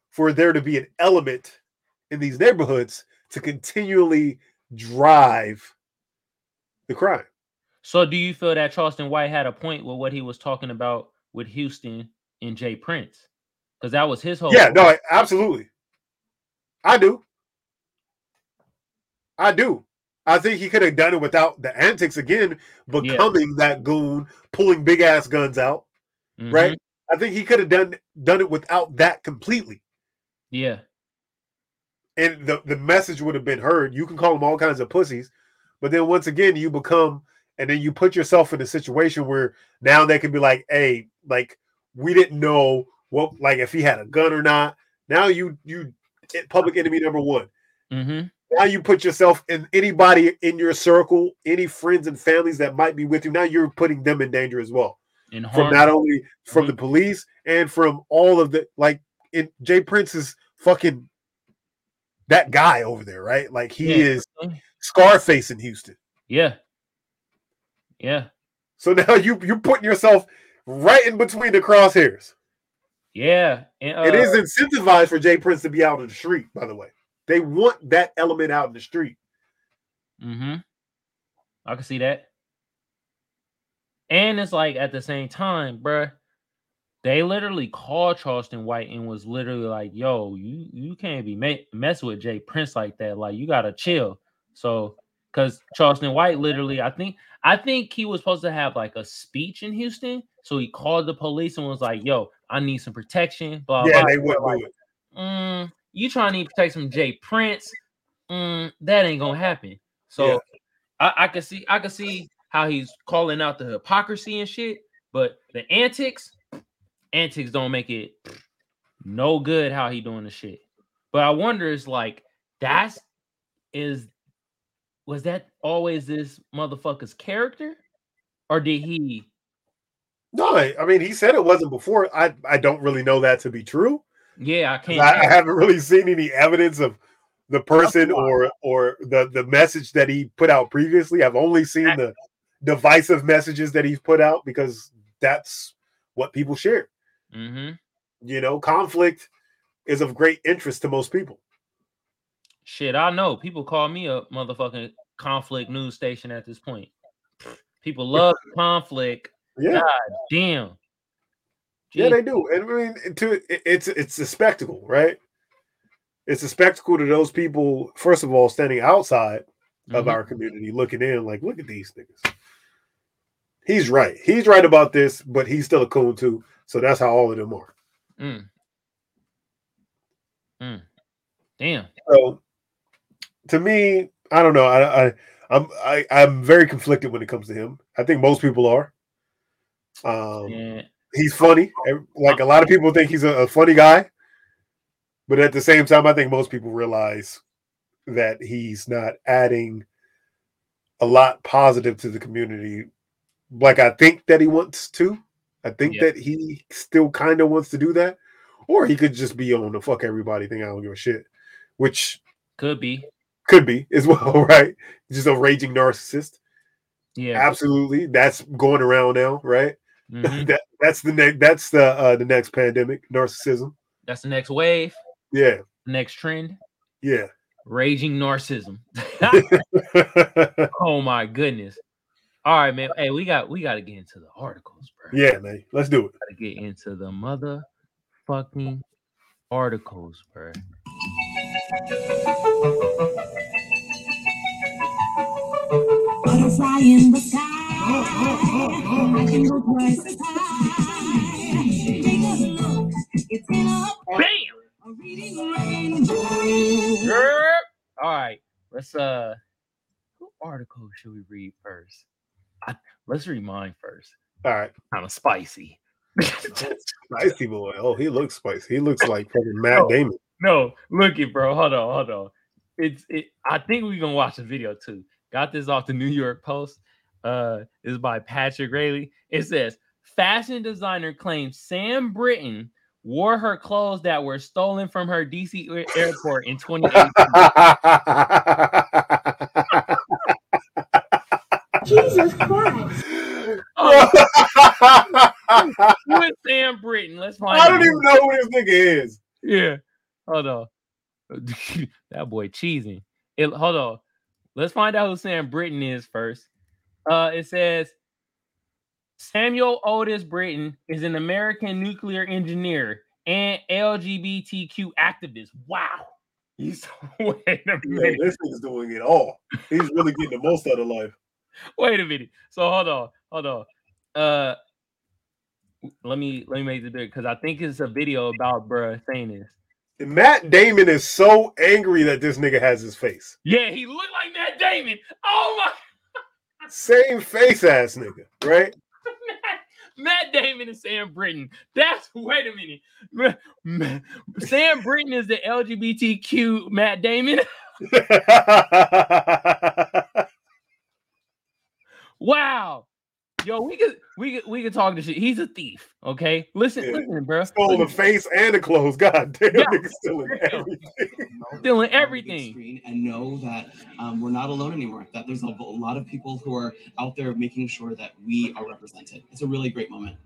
for there to be an element in these neighborhoods to continually drive the crime. So do you feel that Charleston White had a point with what he was talking about with Houston and J. Prince? Because that was his whole Yeah, no, absolutely. I do. I do. I think he could have done it without the antics again, becoming that goon, pulling big ass guns out, Mhm. right? I think he could have done done it without that completely. Yeah. And the, the message would have been heard. You can call them all kinds of pussies, but then once again, you become and then you put yourself in a situation where now they can be like, hey, like we didn't know what like if he had a gun or not. Now you you public enemy number one. Mm-hmm. Now you put yourself in anybody in your circle, any friends and families that might be with you. Now you're putting them in danger as well. And From harm. not only from the police and from all of the like in J. Prince is fucking that guy over there, right? Like he Yeah. is Scarface in Houston. Yeah. Yeah. So now you you're putting yourself right in between the crosshairs. Yeah. And, uh, it is incentivized for J. Prince to be out in the street, by the way. They want that element out in the street. Mm-hmm. I can see that. And it's like at the same time, bruh, they literally called Charleston White and was literally like, "Yo, you you can't be me- messing with J. Prince like that. Like you gotta chill." So, because Charleston White literally, I think I think he was supposed to have like a speech in Houston, so he called the police and was like, "Yo, I need some protection." Blah yeah, blah. they wouldn't like, do it. mm, you trying to protect some J. Prince? Mm, that ain't gonna happen. So Yeah. I, I can see I can see how he's calling out the hypocrisy and shit, but the antics, antics don't make it no good how he doing the shit. But I wonder is like that's is was that always this motherfucker's character? Or did he No, I mean he said it wasn't before. I I don't really know that to be true. yeah, I can't I, I haven't really seen any evidence of the person or or the the message that he put out previously. I've only seen the divisive messages that he's put out because that's what people share. Mm-hmm. You know, conflict is of great interest to most people. Shit, I know. People call me a motherfucking conflict news station at this point. People love conflict. Yeah, God damn. yeah, they do. And I mean, to it's it's a spectacle, right? It's a spectacle to those people. First of all, standing outside of Mhm. our community, looking in, like, look at these niggas. He's right. He's right about this, but he's still a coon too. So that's how all of them are. Mm. Mm. Damn. So to me, I don't know. I, I I'm I, I'm very conflicted when it comes to him. I think most people are. Um, Yeah. he's funny. Like a lot of people think he's a, a funny guy, but at the same time, I think most people realize that he's not adding a lot positive to the community. Like I think that he wants to. I think Yeah. that he still kind of wants to do that, or he could just be on the fuck everybody thing. I don't give a shit, which Could be. could be as well, right? Just a raging narcissist. Yeah. Absolutely, that's going around now, right? Mhm. that that's the next that's the uh the next pandemic narcissism That's the next wave, yeah the next trend. yeah Raging narcissism. oh my goodness. All right, man. Hey, we got we gotta get into the articles, bro. yeah man let's do it gotta get into the motherfucking articles, bro. Butterfly in the sky. I can go twice as high. Take a look. It's in a, Bam! a reading rainbow. Yerp. All right, let's uh, who article should we read first? I, let's read mine first. All right. kind of spicy. Spicy boy. Oh, he looks spicy. He looks like fucking Matt Oh. Damon. no, look it, bro. Hold on, hold on. It's it. I think we're gonna watch the video too. Got this off the New York Post. Uh, this is by Patrick Reilly. It says fashion designer claims Sam Brinton wore her clothes that were stolen from her DC airport in 2018. Jesus Christ. Oh, who is Sam Brinton? Let's find I don't out. even know who this nigga is. Yeah. Hold on. that boy cheesing. It, hold on. Let's find out who Sam Brinton is first. Uh, it says Samuel Otis Brinton is an American nuclear engineer and LGBTQ activist. Wow. He's wait a Yeah, minute. this nigga's doing it all. He's really getting the most out of life. Wait a minute. So hold on, hold on. Uh let me let me make the because I think it's a video about bruh saying this. Matt Damon is so angry that this nigga has his face. Yeah, he looked like Matt Damon. Oh my Same face ass nigga, right? Matt Damon and Sam Brinton. That's wait a minute. Sam Brinton is the LGBTQ Matt Damon. Wow. Yo, we could we could we could talk this shit. He's a thief. Okay. Listen, Yeah. listen, bro. Stole the face and the clothes. God damn, Yeah. nigga stealing everything. Stealing on the big everything. screen and know that um, we're not alone anymore. That there's a, a lot of people who are out there making sure that we are represented. It's a really great moment.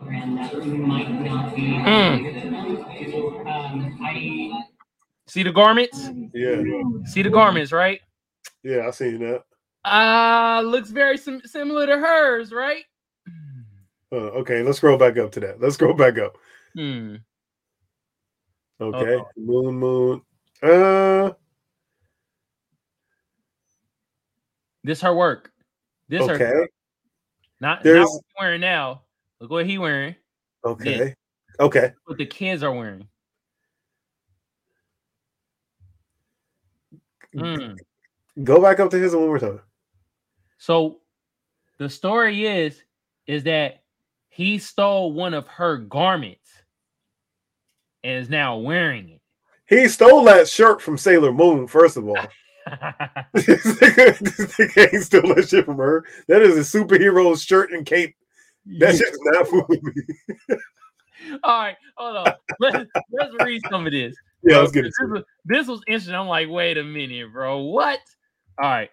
and that might not be. Mm. See the garments? Yeah, See the garments, right? yeah, I seen that. Uh looks very sim- similar to hers, right? Uh, okay, let's scroll back up to that. Let's scroll back up. Hmm. Okay, Uh-oh. moon, moon. Uh, This her work. This her okay, not, not There's- what wearing now. Look what he wearing. okay, okay. What the kids are wearing. Hmm. Go back up to his one more time. So the story is is that he stole one of her garments and is now wearing it. He stole that shirt from Sailor Moon. First of all, this nigga this nigga stole that shit from her. That is a superhero shirt and cape. That shit's not fooling me. All right, hold on. Let's let's read some of this. Yeah, let's get it. this, was, this was interesting. I'm like, wait a minute, bro. What? All right.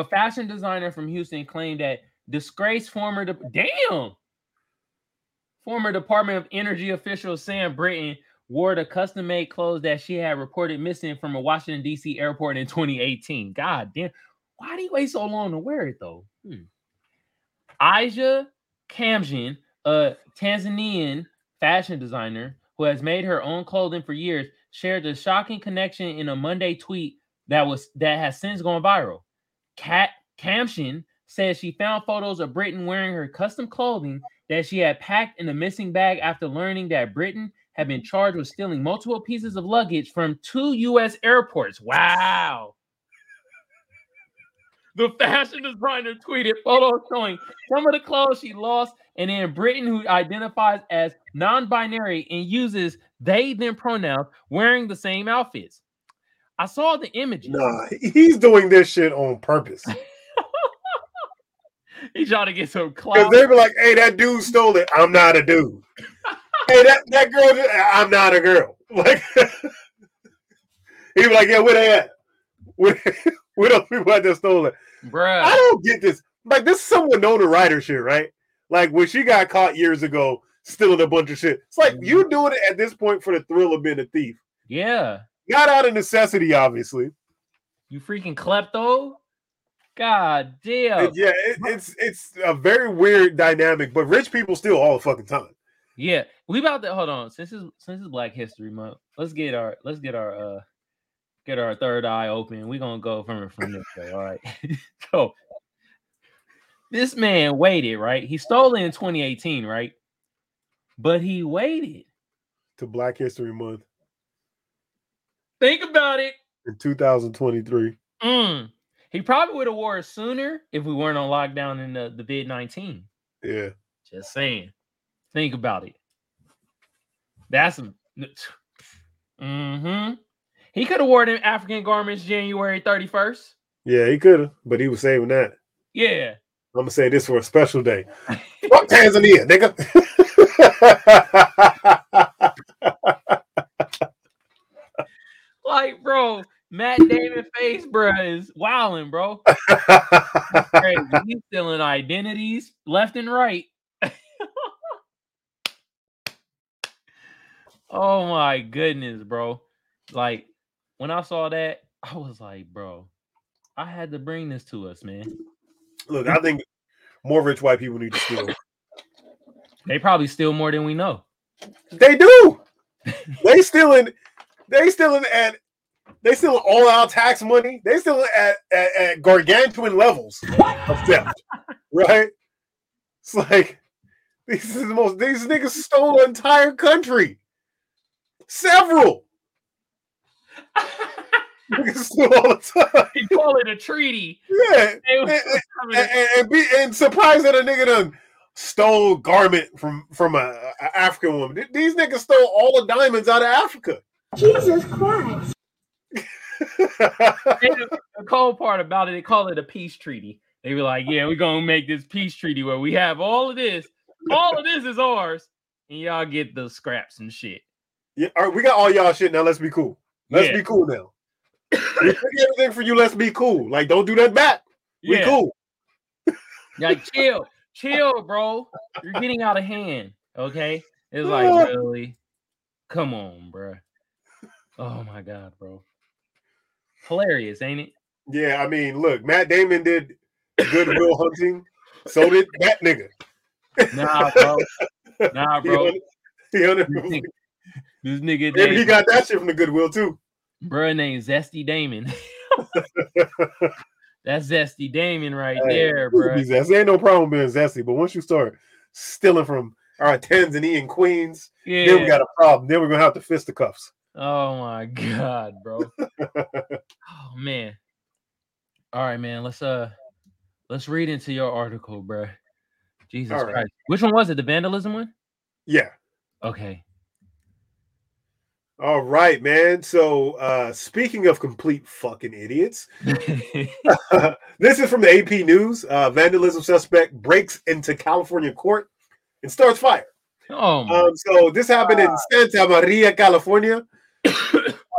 A fashion designer from Houston claimed that disgraced former de- damn former Department of Energy official Sam Brinton wore the custom-made clothes that she had reported missing from a Washington D.C. airport in 2018. God damn, why do you wait so long to wear it though? Hmm. Asya Khamsin, a Tanzanian fashion designer who has made her own clothing for years, shared the shocking connection in a Monday tweet that was that has since gone viral. Kat Khamsin says she found photos of Brinton wearing her custom clothing that she had packed in a missing bag after learning that Brinton had been charged with stealing multiple pieces of luggage from two U.S. airports. Wow. The fashion designer tweeted photos showing some of the clothes she lost, and then Brinton, who identifies as non-binary and uses they them pronouns, wearing the same outfits. I saw the images. Nah, he's doing this shit on purpose. He's trying to get some clout. Because they be like, hey, that dude stole it. I'm not a dude. hey, that, that girl, did- I'm not a girl. Like, he be like, yeah, where they at? Where, where those people that stole it? Bruh. I don't get this. Like, this is some Winona Ryder shit, right? Like, when she got caught years ago stealing a bunch of shit. It's like, you mm-hmm. doing it at this point for the thrill of being a thief. Yeah. Not out of necessity, obviously. You freaking klepto. God damn. And yeah, it, it's it's a very weird dynamic, but rich people steal all the fucking time. Yeah, we about to hold on. Since it's since it's Black History Month, let's get our let's get our uh get our third eye open. We're gonna go from from this way. All right. so this man waited, right? He stole it in 2018, right? But he waited. To Black History Month Think about it. in 2023. Mm. He probably would have wore it sooner if we weren't on lockdown in the, the vid 19. Yeah. Just saying. Think about it. That's a. Mm-hmm. He could have worn them African garments January 31st. Yeah, he could have, but he was saving that. Yeah. I'm gonna say this for a special day. Fuck Tanzania, nigga. Like, bro, Matt Damon face, bro, is wilding, bro. He's stealing identities left and right. oh my goodness, bro. Like, when I saw that, I was like, bro, I had to bring this to us, man. Look, I think more rich white people need to steal. They probably steal more than we know. They do. They stealing. They stealing at. They stealing all our tax money. They still at, at, at gargantuan levels of theft. right? It's like this is the most. These niggas stole an entire country. Several. niggas steal all the time. They call it a treaty. Yeah. And, and, and, and be and surprised that a nigga done stole garment from from a, a African woman. These niggas stole all the diamonds out of Africa. Jesus Christ. The cold part about it, they call it a peace treaty. They were like, "Yeah, we're gonna make this peace treaty where we have all of this, all of this is ours, and y'all get the scraps and shit." yeah, all right, we got all y'all shit now. Let's be cool. Let's Yeah. be cool now. everything for you. Let's be cool. Like, don't do that back. We Yeah, cool. like chill, chill, bro. You're getting out of hand. Okay, it's like really, come on, bro. Oh my god, bro. Hilarious, ain't it? Yeah, I mean, look, Matt Damon did Good Will Hunting. So did that nigga. Nah, bro. Nah, He bro. he un- This nigga, this nigga Maybe he got that shit from the Goodwill too. bro named Zesty Damon. That's Zesty Damon right Hey, there, bro. zesty. Ain't no problem being zesty, but once you start stealing from our Tanzanian queens, then we got a problem. Then we're gonna have to fisticuffs. Oh my god, bro. oh man. All right, man. Let's uh let's read into your article, bro. Jesus right. Christ. Which one was it? The vandalism one? Yeah. Okay. All right, man. So uh speaking of complete fucking idiots, this is from the AP News. Uh vandalism suspect breaks into California court and starts fire. oh my Um, so this happened in Santa Maria, California.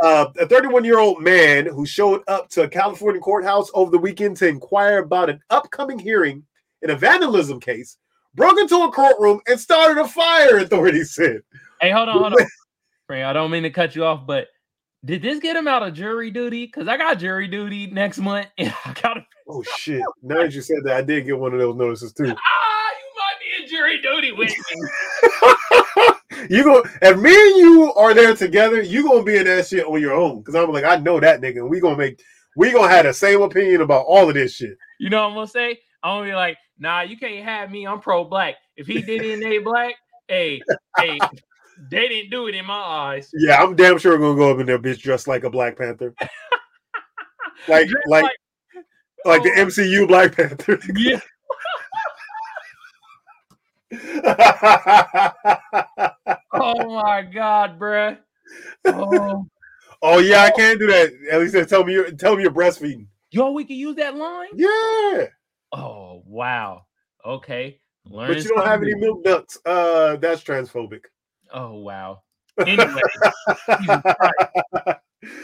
Uh, a 31 year old man who showed up to a California courthouse over the weekend to inquire about an upcoming hearing in a vandalism case broke into a courtroom and started a fire, authorities said. Hey, hold on, hold on. Frank, I don't mean to cut you off, but did this get him out of jury duty? Because I got jury duty next month, and I gotta Oh, shit. Now that you said that, I did get one of those notices too. ah, you might be in jury duty with me. You go if me and you are there together, you gonna be in that shit on your own. Cause I'm like, I know that nigga. and We gonna make we gonna have the same opinion about all of this shit. You know what I'm gonna say? I'm gonna be like, nah, you can't have me. I'm pro black. If he did it and they black, hey, hey, they didn't do it in my eyes. Yeah, I'm damn sure gonna go up in there, bitch, dressed like a Black Panther. Like like like the oh. MCU Black Panther. yeah, oh my god, bruh. Oh, oh yeah, I can't do that. At least tell me you're tell me you're breastfeeding. yo, we can use that line. Yeah. Oh wow. Okay. Learning But you don't have any milk ducts. Uh that's transphobic. Oh wow. Anyway,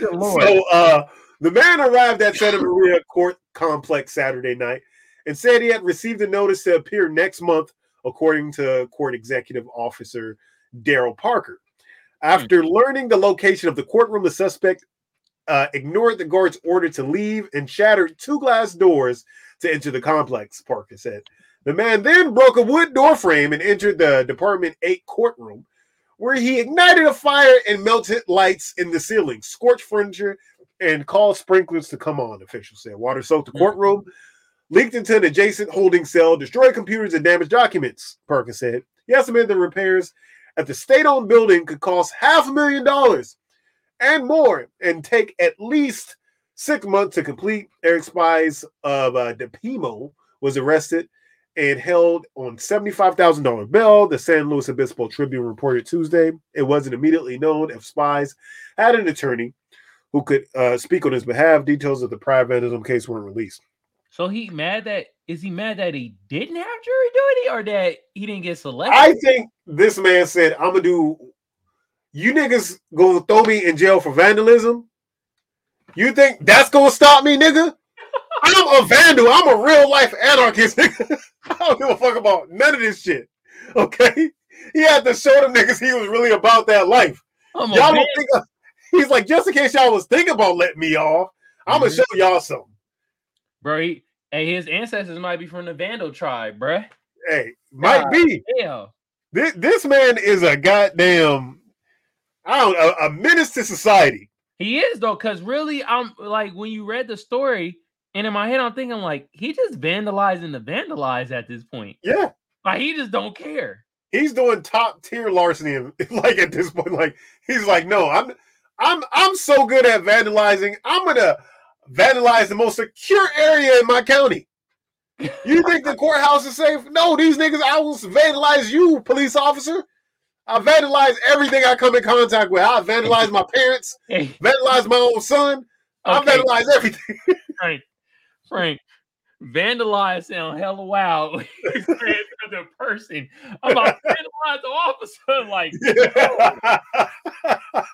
Good lord. So uh the man arrived at Santa Maria Court Complex Saturday night and said he had received a notice to appear next month, according to court executive officer Daryl Parker. After learning the location of the courtroom, the suspect uh, ignored the guard's order to leave and shattered two glass doors to enter the complex, Parker said. The man then broke a wood door frame and entered the Department 8 courtroom, where he ignited a fire and melted lights in the ceiling, scorched furniture, and called sprinklers to come on, officials said. Water soaked the courtroom, leaked into an adjacent holding cell, destroyed computers, and damaged documents, Perkins said. He estimated the repairs at the state owned building could cost half a million dollars and more and take at least six months to complete. Eric Spies of uh, Nipomo was arrested and held on $75,000 bail. The San Luis Obispo Tribune reported Tuesday it wasn't immediately known if spies had an attorney who could uh, speak on his behalf. Details of the vandalism case weren't released. So he mad that is he mad that he didn't have jury duty or that he didn't get selected? I think this man said, I'm gonna do you niggas gonna throw me in jail for vandalism. You think that's gonna stop me, nigga? I'm a vandal. I'm a real life anarchist. nigga. I don't give a fuck about none of this shit. Okay? He had to show them niggas he was really about that life. I'm Y'all don't think he's like, just in case y'all was thinking about letting me off, I'm gonna Mhm. show y'all something. bro. He, hey, his ancestors might be from the Vandal tribe, bruh. Hey, might God. be. Yeah. This this man is a goddamn I don't a, a menace to society. He is though, because really, I'm like when you read the story, and in my head, I'm thinking like he just vandalizing the vandalize at this point. Yeah. Like he just don't care. He's doing top tier larceny like at this point, like he's like, no, I'm I'm I'm so good at vandalizing. I'm gonna vandalize the most secure area in my county. You think the courthouse is safe? No, these niggas, I will vandalize you, police officer. I vandalize everything I come in contact with. I vandalize my parents, vandalize my own son. I okay, vandalize everything. Frank, Frank, vandalize sound hella wild. He said to the person, I'm about to vandalize the officer. Like,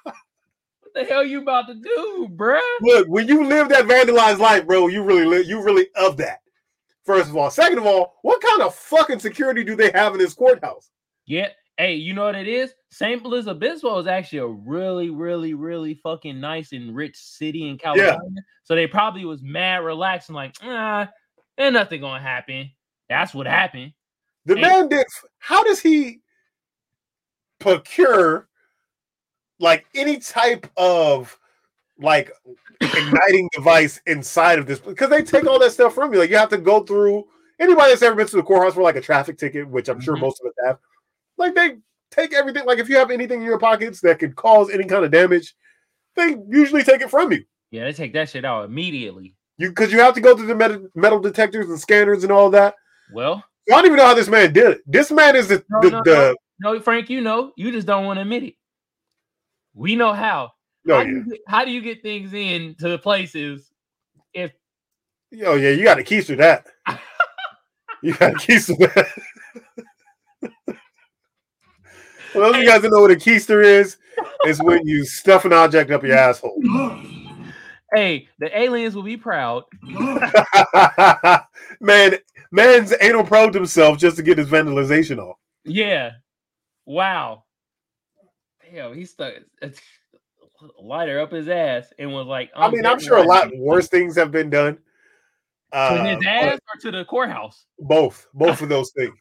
what the hell you about to do, bruh? Look, when you live that vandalized life, bro, you really live, you really of that. First of all, second of all, what kind of fucking security do they have in this courthouse? Yeah. Hey, you know what it is? San Luis Obispo is actually a really, really, really fucking nice and rich city in California. Yeah. So they probably was mad relaxed and like, ah, ain't nothing gonna happen. That's what happened. The Hey. man did. How does he procure like any type of like igniting device inside of this? Because they take all that stuff from you. Like you have to go through. Anybody that's ever been to the courthouse for like a traffic ticket, which I'm sure Mhm. most of us have, like they take everything. Like if you have anything in your pockets that could cause any kind of damage, they usually take it from you. Yeah, they take that shit out immediately. You because you have to go through the metal, metal detectors and scanners and all that. Well, I don't even know how this man did it. This man is the, No, the, no, the no, Frank, you know, you just don't want to admit it. We know how. no, how, yeah. do you get, how do you get things in to the places if Oh yeah, you got to keister that. you got to keister that. For those of you guys that know what a keister is, it's when you stuff an object up your asshole. hey, the aliens will be proud. Man, man's anal probed himself just to get his vandalization off. Yeah. Wow. Damn, he stuck a lighter up his ass and was like, I mean, I'm sure a lot worse things have been done. to Uh, his ass or to the courthouse. both, both of those things.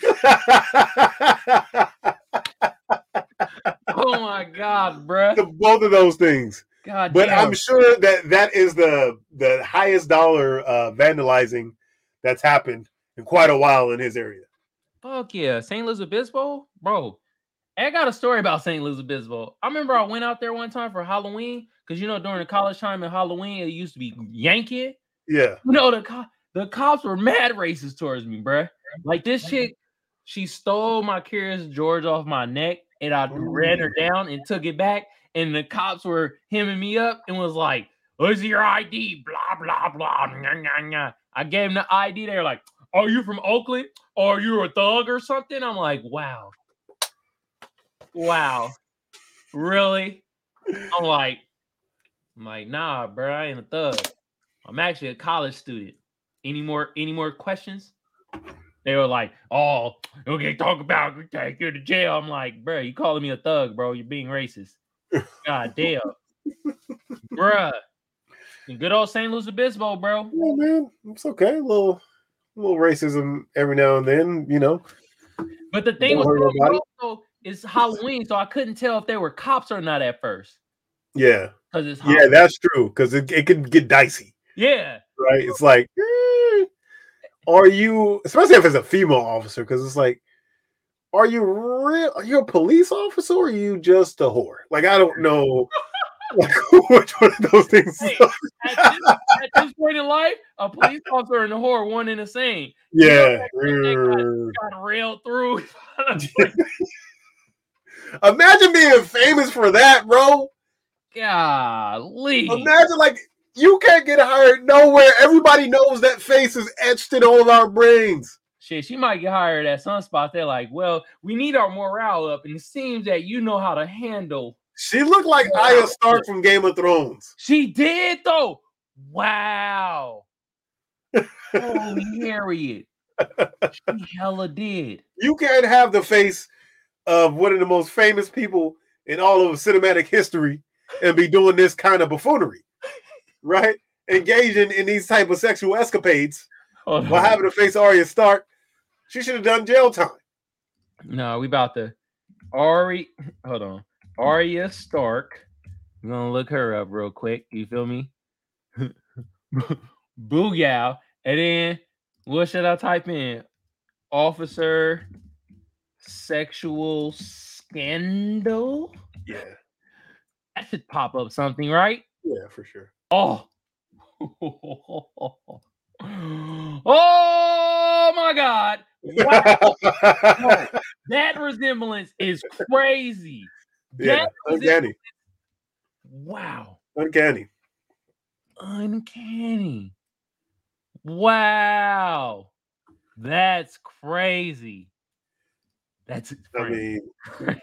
Oh my god. The- both of those things. God but damn. I'm sure that that is the the highest dollar uh, vandalizing that's happened in quite a while in his area. Fuck yeah, San Luis Obispo, bro. I got a story about San Luis Obispo. I remember I went out there one time for Halloween because you know during the college time in Halloween it used to be Yankee. Yeah, You know the co- the cops were mad racist towards me, bruh. Like this chick, she stole my Curious George off my neck, and I ran her down and took it back. And the cops were hemming me up and was like, "What's your ID?" Blah blah blah. Nah, nah, nah. I gave them the ID. They're like, "Are you from Oakland? Or are you a thug or something?" I'm like, "Wow, wow, really?" I'm like, I'm like, "Nah, bro, I ain't a thug. I'm actually a college student." Any more any more questions? They were like, "Oh, okay, talk about we take you to jail." I'm like, "Bro, you calling me a thug, bro? You're being racist." God damn, bruh. Good old San Luis Obispo, bro. yeah, man, it's okay. A little, little racism every now and then, you know. But the thing Don't was, also, it's Halloween, so I couldn't tell if they were cops or not at first Yeah, because it's yeah, that's true because it, it can get dicey, yeah. right? It's like, eh, are you, especially if it's a female officer, because it's like, are you real? Are you a police officer or are you just a whore? Like, I don't know Like, which one of those things? Hey, at, this, at this point in life, a police officer and a whore one in the same. yeah. Got railed through. Imagine being famous for that, bro. Golly. Imagine like you can't get hired nowhere. Everybody knows that face is etched in all of our brains. Shit, she might get hired at some spot. They're like, well, we need our morale up, and it seems that you know how to handle. She looked like Arya Stark from Game of Thrones. She did though. Wow. Holy Harriet. She hella did. You can't have the face of one of the most famous people in all of cinematic history and be doing this kind of buffoonery, right? Engaging in these type of sexual escapades Hold while having to face Arya Stark. She should have done jail time. No, we about to Ari. Hold on, Arya Stark. I'm gonna look her up real quick. You feel me? Booyah, and then what should I type in? Officer sexual scandal. Yeah, That should pop up something, right? yeah, for sure. Oh. oh my god. Wow. No, that resemblance is crazy. yeah, That uncanny, Wow. uncanny. Uncanny. Wow. That's crazy. That's it. I mean,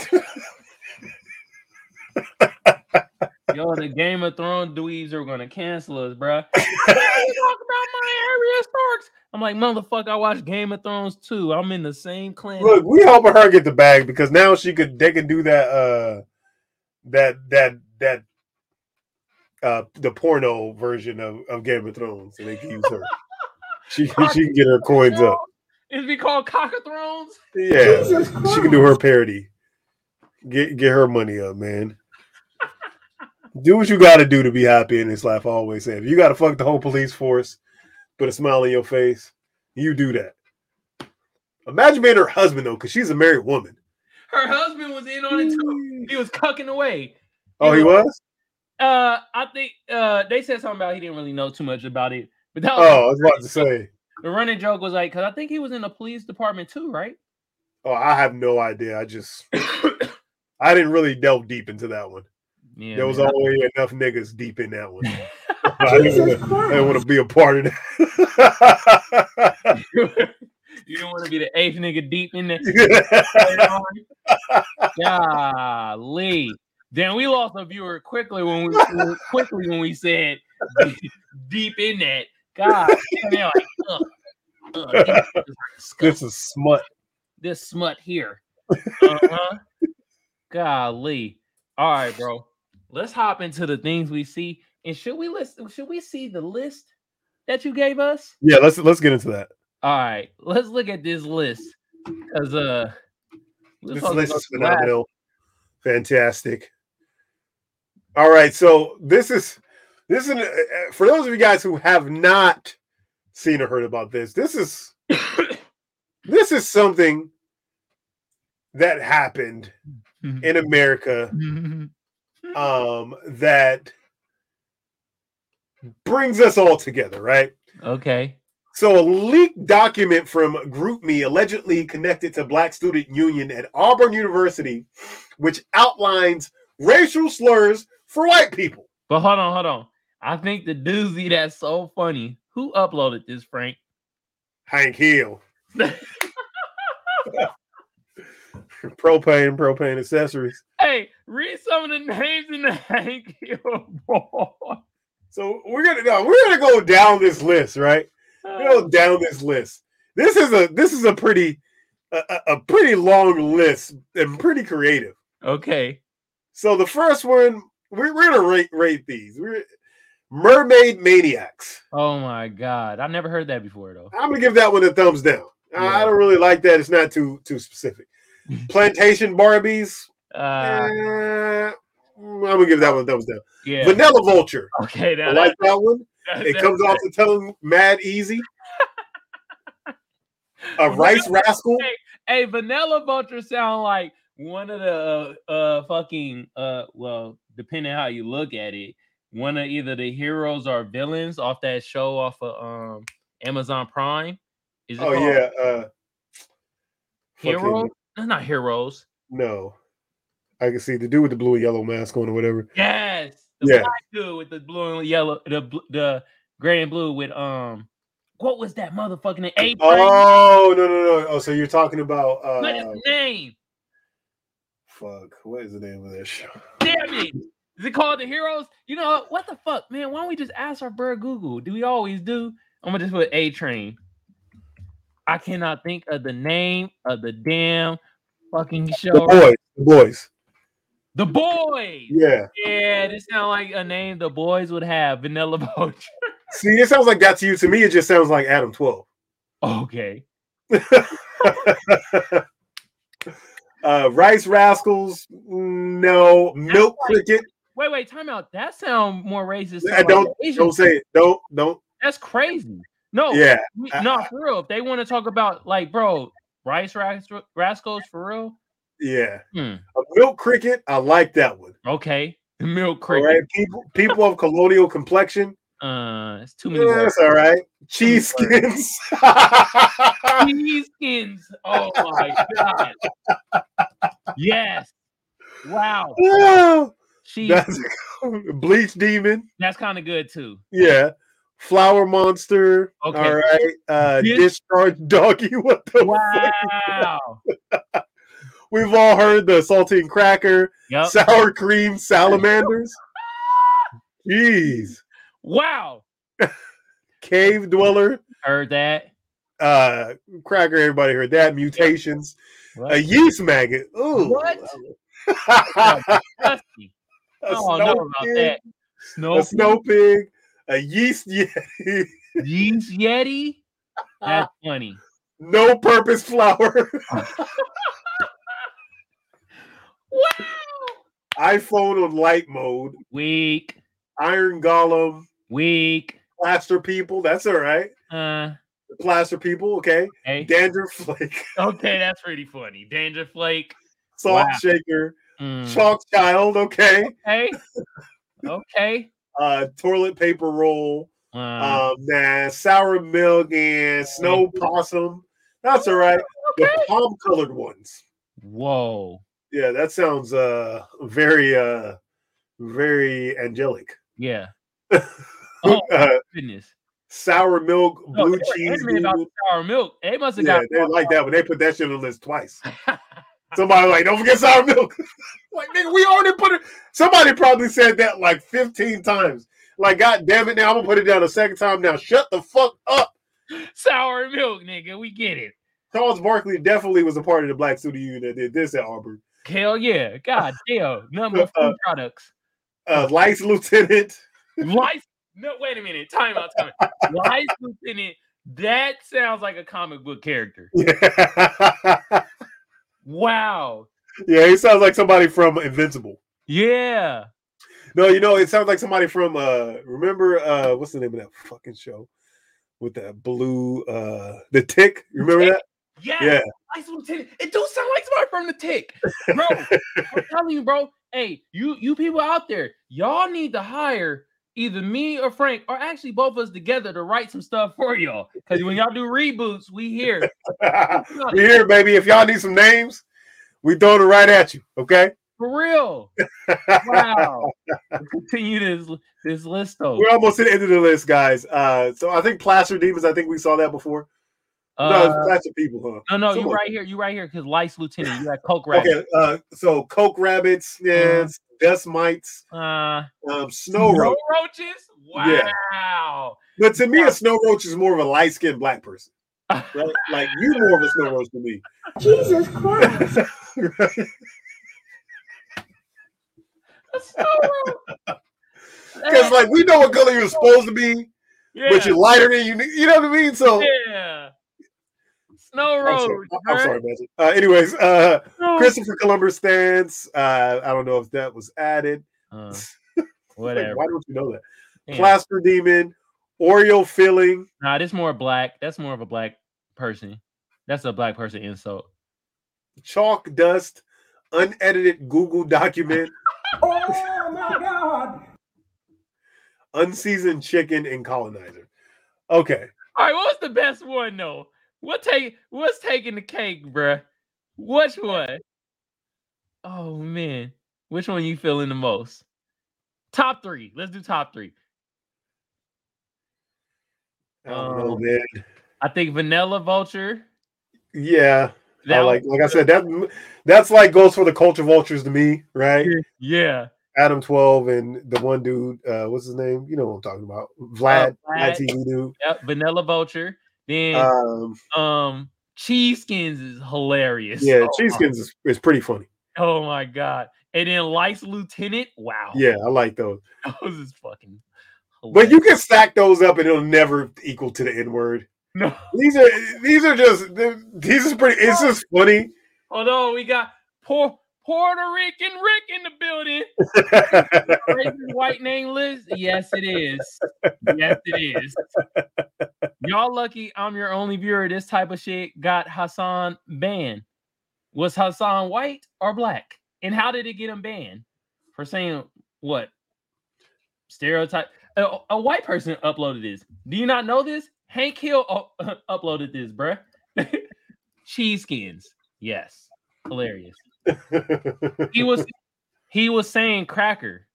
Yo, the Game of Thrones dweebs are gonna cancel us, bruh. Talk about my Arya Starks. I'm like, motherfucker, I watched Game of Thrones too. I'm in the same clan. look, we helping her get the bag because now she could they can do that uh that that that uh the porno version of, of Game of Thrones and they can use her. She she can get her coins up. Is be called Cock of Thrones? Yeah, she can do her parody. Get get her money up, man. Do what you got to do to be happy in this life. I always say, if you got to fuck the whole police force, put a smile on your face, you do that. Imagine being her husband though, because she's a married woman. Her husband was in on it too. He was cucking away. Oh, he was. Uh, I think uh they said something about he didn't really know too much about it. But that was Oh, I was about to say. The running joke was like, because I think he was in the police department too, right? Oh, I have no idea. I just I didn't really delve deep into that one. Yeah, there was man. already enough niggas deep in that one. I didn't, wanna- I didn't want to be a part of that. you don't want to be the eighth nigga deep in there. Golly. Then we lost a viewer quickly when we quickly when we said deep in that. God, damn, they're like, ugh, ugh, this is smut. this smut here. Uh-huh. Golly. All right, bro. Let's hop into the things we see. And should we list should we see the list that you gave us? Yeah, let's let's get into that. All right, let's look at this list. Cause uh This list is phenomenal. Fantastic. All right, so this is this is an, uh, for those of you guys who have not seen or heard about this. This is this is something that happened in America um that brings us all together, right? okay. So a leaked document from GroupMe allegedly connected to Black Student Union at Auburn University, which outlines racial slurs for white people. But hold on, hold on. I think the doozy that's so funny. Who uploaded this, Frank? Hank Hill. propane, propane accessories. hey, read some of the names in the Hank Hill board. So we're gonna no, we're gonna go down this list, right? Go uh. down this list. This is a this is a pretty a, a- a pretty long list and pretty creative. Okay. So the first one, we're, we're gonna rate rate these. We're mermaid maniacs. Oh my god. I've never heard that before though. I'm gonna give that one a thumbs down. I- Yeah. I don't really like that. It's not too too specific. Plantation Barbies. Uh eh, I'm gonna give that one a thumbs down. yeah. Vanilla Vulture. okay, I like that one. that- It comes off the tongue mad easy. A rice rascal. Hey, Vanilla Vulture sound like one of the uh, uh fucking uh well, depending how you look at it, one of either the heroes or villains off that show off of um Amazon Prime. Is it Oh called yeah. Uh, Heroes? not heroes. No, I can see the dude with the blue and yellow mask on or whatever. Yes, the Yeah. black dude with the blue and yellow, the the gray and blue with um, what was that motherfucking name? A Oh no no no! Oh, so you're talking about what is uh, name? fuck? What is the name of that show? Damn it! Is it called the Heroes? You know what? The fuck, man? Why don't we just ask our bird Google? Do we always do? I'm gonna just put A Train. I cannot think of the name of the damn fucking The show. boys. The boys. The Boys. Yeah. Yeah, this sounds like a name the boys would have. Vanilla Vulture. See, it sounds like that to you. To me, it just sounds like Adam Twelve. Okay. uh, Rice Rascals, no. Milk Cricket. Wait, wait, time out. That sound more racist. I don't the Asian don't say it. Don't don't. That's crazy. No, Yeah. we- I- no, for real. If they want to talk about like, bro, rice ras- rascals for real. Yeah. Hmm. A milk cricket. I like that one. Okay, milk cricket. right. People people of colonial complexion. Uh, it's too many Yeah, words. that's all right. Cheese skins. Cheese skins. Oh my god. Yes. Wow. Oh, Cheese. that's bleach demon. That's kind of good too. Yeah. Flower monster. Okay. All right. Uh Dis- discharge doggy. What the fuck? Wow. We've all heard the saltine cracker, Yep. sour cream salamanders. Jeez. Wow. Cave dweller. Heard that. Uh cracker, everybody heard that. Mutations. What? A yeast maggot. Ooh. What? a don't know snow about pig, that. A Snow, snow pig. A yeast yeti. yeast yeti. That's funny. no purpose flower. Wow. iPhone on light mode. Weak. Iron golem. Weak. Plaster people. That's all right. Uh. Plaster people. Okay. Hey. Dandruff flake. Okay, that's pretty funny. Danger Flake. Salt Wow. shaker. Mm, Chalk child. Okay. Okay. Okay. Uh, toilet paper roll. Uh, Um, nah, sour milk and snow possum. That's all right. The palm colored ones. Whoa. Yeah, that sounds uh very uh very angelic. Yeah. Oh uh, goodness. sour milk, blue were cheese. about sour milk. They must have Yeah, got they like that when they put that shit on the list twice. Somebody like, don't forget sour milk. like, nigga, we already put it. Somebody probably said that like 15 times. Like, god damn it, now I'm gonna put it down a second time. Now shut the fuck up. sour milk, nigga. We get it. Charles Barkley definitely was a part of the black student union that did this at Auburn. Hell yeah. God damn. Number of food products. Uh, Lice Lieutenant. Life. No, wait a minute. Time out. Time out. Life Lieutenant. That sounds like a comic book character. yeah, Wow. Yeah, he sounds like somebody from Invincible. Yeah. No, you know, it sounds like somebody from uh remember uh what's the name of that fucking show with that blue uh the tick? Remember that? Yeah. Yeah. Life Lieutenant. It do sound like somebody from the tick. Bro, I'm telling you, bro. Hey, you you people out there, y'all need to hire either me or Frank, or actually both of us together to write some stuff for y'all. Because when y'all do reboots, we here. we here, baby. If y'all need some names, we throw it right at you. Okay. For real. Wow. Continue this this list though. We're almost to the end of the list, guys. Uh so I think Plaster Demons, I think we saw that before. No, Uh, it's Plaster People, huh? no, no, you someone- right here. You right here because Lice Lieutenant. You got Coke Rabbit. Okay, uh so Coke Rabbits, yeah, dust mites, Uh, um, snow roach. roaches. Yeah. Wow. But to me, a snow roach is more of a light skinned black person. Right? Like you more of a snow roach to me. Jesus Christ. A. Because like we know what color you're supposed to be, yeah. but you're lighter than you you know what I mean? So yeah. Snow I'm sorry, I'm sorry Magic. Uh anyways, uh No. Christopher Columbus stands. Uh I don't know if that was added. Uh, Like, whatever. why don't you know that? Damn. Plaster demon, Oreo filling, Nah, this more black. That's more of a black person. That's a black person insult. chalk dust, unedited Google document, Oh my God! unseasoned chicken, and colonizer. Okay. All right, what was the best one though? What take what's taking the cake, bruh? Which one? Oh man, which one you feeling the most? Top three. Let's do top three. I don't know, Um, man. I think Vanilla Vulture. Yeah. I like like I said, that that's like goes for the culture vultures to me, right? yeah. Adam 12 and the one dude, uh, what's his name? You know what I'm talking about. Vlad, Uh. Vlad TV dude. Yep, Vanilla Vulture. Then Um, um Cheese Skins is hilarious. yeah, oh, Cheese Skins is, is pretty funny. Oh my god. And then Lights Lieutenant. Wow. Yeah, I like those. Those is fucking But you can stack those up and it'll never equal to the N word. no. These are these are just these is pretty. It's just funny. Although we got poor Puerto Rican Rick in the building. Racist white name list? Yes, it is. Yes, it is. Y'all lucky I'm your only viewer. This type of shit got Hasan banned. Was Hasan white or black? And how did it get him banned? For saying what? Stereotype. A, a white person uploaded this. Do you not know this? Hank Hill uploaded this, bruh. Cheese skins. Yes. Hilarious. He was he was saying cracker.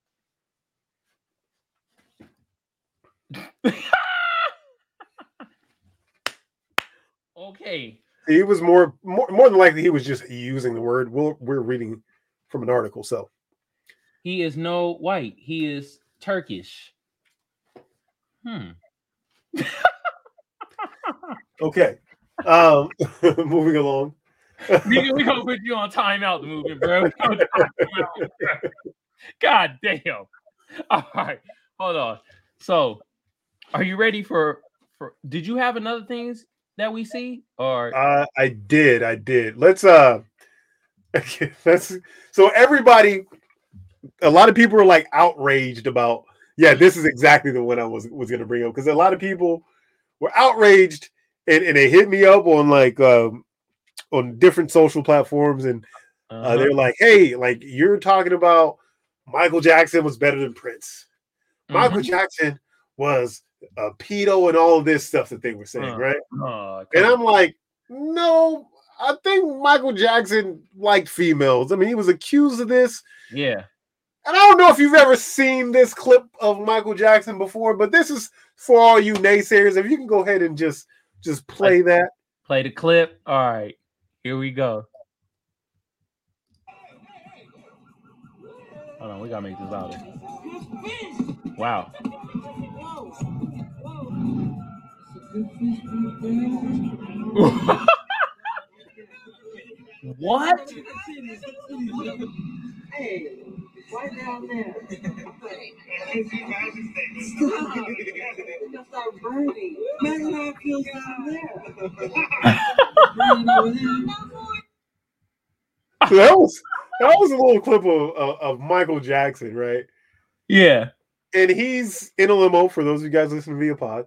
okay. he was more, more more than likely he was just using the word. We're we're reading from an article, so He is no white. He is Turkish. Hmm. okay. Um, moving along. we, gonna put you on timeout the movement, bro. God damn. All right, hold on. So, are you ready for for? Did you have another things that we see or? Uh, I did, I did. Let's uh, let's. So everybody, a lot of people are like outraged about. Yeah, this is exactly the one I was was to bring up because a lot of people were outraged and, and they hit me up on like um on different social platforms and uh, Uh-huh. they're like, "Hey, like you're talking about Michael Jackson was better than Prince. Michael Mhm. Jackson was a pedo and all of this stuff that they were saying, Uh, right?" Oh, And I'm like, no, I think Michael Jackson liked females. I mean, he was accused of this. yeah. And I don't know if you've ever seen this clip of Michael Jackson before, but this is for all you naysayers. If you can go ahead and just just play that. Play the clip. All right, here we go. Hold on, we gotta make this louder. Wow. what? Hey, right down there. Stop. You're gonna start burning. Man, how it feels down there. Burning over there. So that was that was a little clip of, of, of Michael Jackson, right? Yeah. And he's in a limo for those of you guys listening via pod,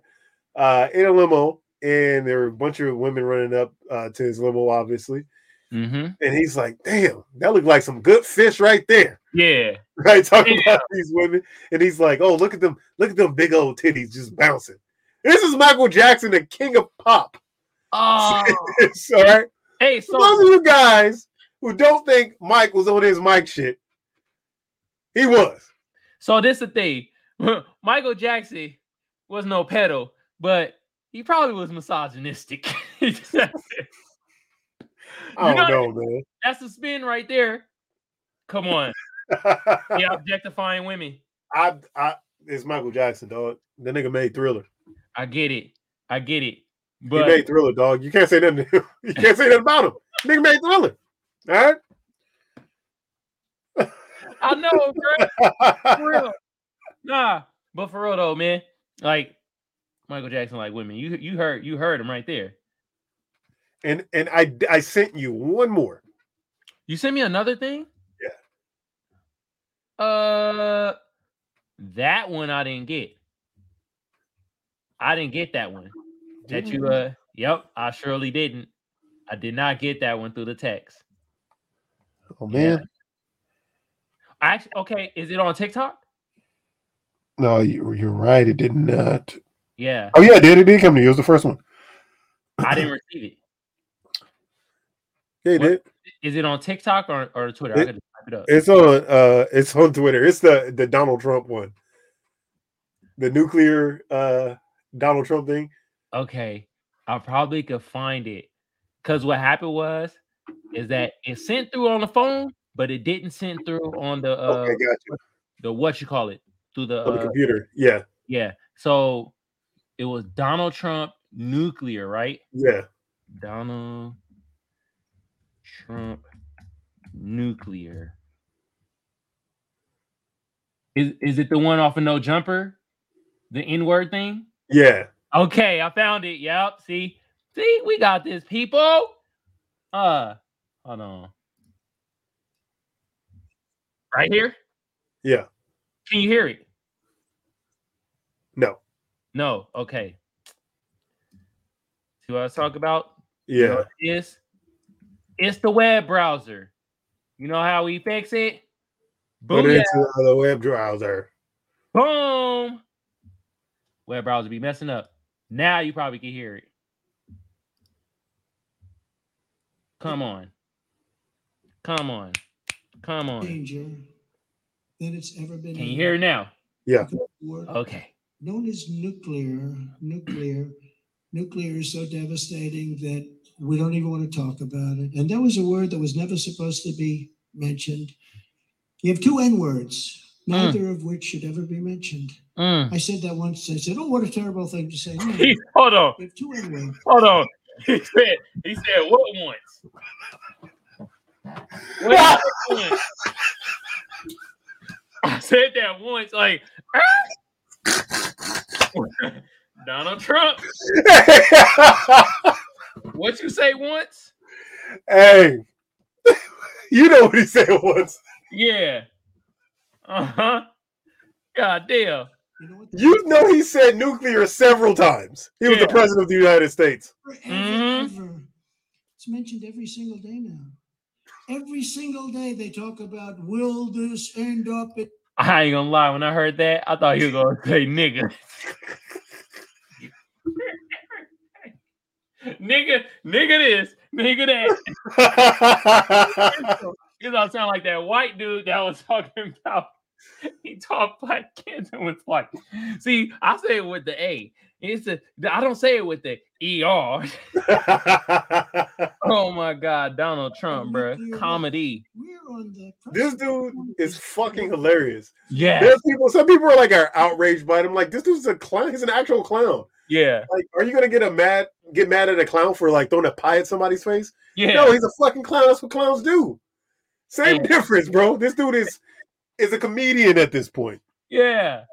uh, in a limo, and there were a bunch of women running up uh, to his limo, obviously. Mm-hmm. And he's like, damn, that looked like some good fish right there. Yeah. Right. Talking Yeah. about these women. And he's like, oh, look at them, look at them big old titties just bouncing. This is Michael Jackson, the king of pop. Oh. Right. hey, For those of you guys who don't think Mike was on his mic shit, he was. so this is the thing. Michael Jackson was no pedo, but he probably was misogynistic. I don't know- know, man. that's the spin right there. Come on. Yeah, objectifying women. I, I, it's Michael Jackson, dog. The nigga made Thriller. I get it. I get it. He made Thriller, dog. You can't say nothing. you can't say nothing about him. Nigga made Thriller. All right. I know, bro. For real. Nah, but for real though, man. Like Michael Jackson, like women. You you heard you heard him right there. and and I I sent you one more. You sent me another thing? Yeah. Uh that one I didn't get. I didn't get that one. That you uh yep, I surely didn't. I did not get that one through the text. Oh man, Actually, okay, is it on TikTok? no, you, you're right. It did not. Yeah, Oh yeah, it did. It did come to you. It was the first one. I didn't receive it. Yeah, it What? did. Is it on TikTok or, or Twitter? I It- could type it up. It's on. Uh, it's on Twitter. It's the the Donald Trump one. The nuclear uh Donald Trump thing. Okay, I probably could find it. Cause what happened was, is that it sent through on the phone, but it didn't send through on the uh okay, got you. the what you call it through the the uh, computer. Yeah, yeah. So it was Donald Trump nuclear, right? yeah. Donald Trump nuclear. Is is it the one off of no jumper? The N-word thing? Yeah. Okay, I found it. Yep. See, see, we got this, people. Uh, hold on. Right here. Yeah. Can you hear it? No. No. Okay. See what I was talking about? You know Yeah. it is? It's the web browser. You know how we fix it? Put Boom. it into the web browser. Boom. Web browser be messing up. Now you probably can hear it. Come on. Come on. Come on. danger that it's ever been. Can you hear it now? Yeah. Okay. known as nuclear. Nuclear. Nuclear is so devastating that we don't even want to talk about it. And that was a word that was never supposed to be mentioned. You have two N words, neither of which should ever be mentioned. Mm. I said that once. I said, "Oh, what a terrible thing to say." No, He- hold on. you have two N words. Hold on. He said, he said, what once? What once? I said that once, like Donald Trump. What you say once? hey, you know what he said once. Yeah. Uh-huh. God damn. You know what? You know he said nuclear several times. He was Yeah. the president of the United States. Forever, Mhm. ever. It's mentioned every single day now. Every single day they talk about will this end up at I ain't gonna lie, when I heard that, I thought he was gonna say nigga. nigga, nigga this, nigga that. You know, sound like that white dude that was talking about he taught Black kids and was like, see, I say it with the A. It's a I don't say it with the ER. Oh my god, Donald Trump, bro. Comedy. we're on the this dude is fucking hilarious. Yeah. There's people, some people are like are outraged by him. Like this dude's a clown. He's an actual clown. Yeah. Like, are you gonna get a mad get mad at a clown for like throwing a pie at somebody's face? Yeah. No, he's a fucking clown. That's what clowns do. Same Yeah. difference, bro. This dude is is a comedian at this point. Yeah.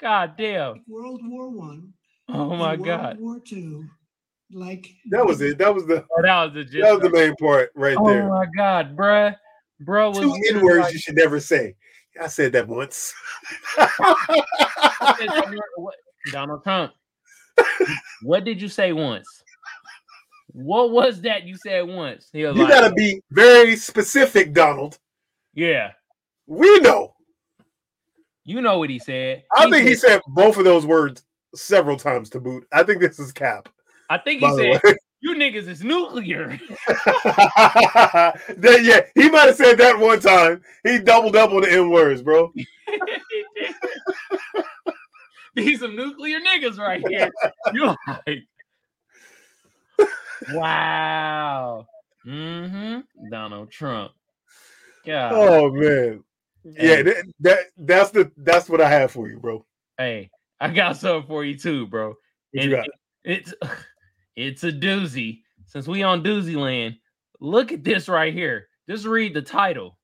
God damn. World War One. Oh and my World god. World War Two. Like That was it. That was the Oh, that was the gist. that was the main part right Oh there. Oh my god, bruh. Bro was Two N words like- you should never say. I said that once. I said, "Tell me what- what- Donald Trump. What did you say once? What was that you said once? He was you like, gotta be very specific, Donald. yeah. We know. You know what he said. I think he said, said both of those words several times to boot. I think this is cap. I think he said, way. you niggas is nuclear. that, yeah, he might have said that one time. He double double the N words, bro. These some nuclear niggas right here. You like, wow. Mm-hmm. Donald Trump. God. Oh man. Yeah, that, that that's the that's what I have for you, bro. Hey, I got something for you too, bro. What And you got? it- it's it's a doozy. Since we on doozy land, look at this right here. Just read the title.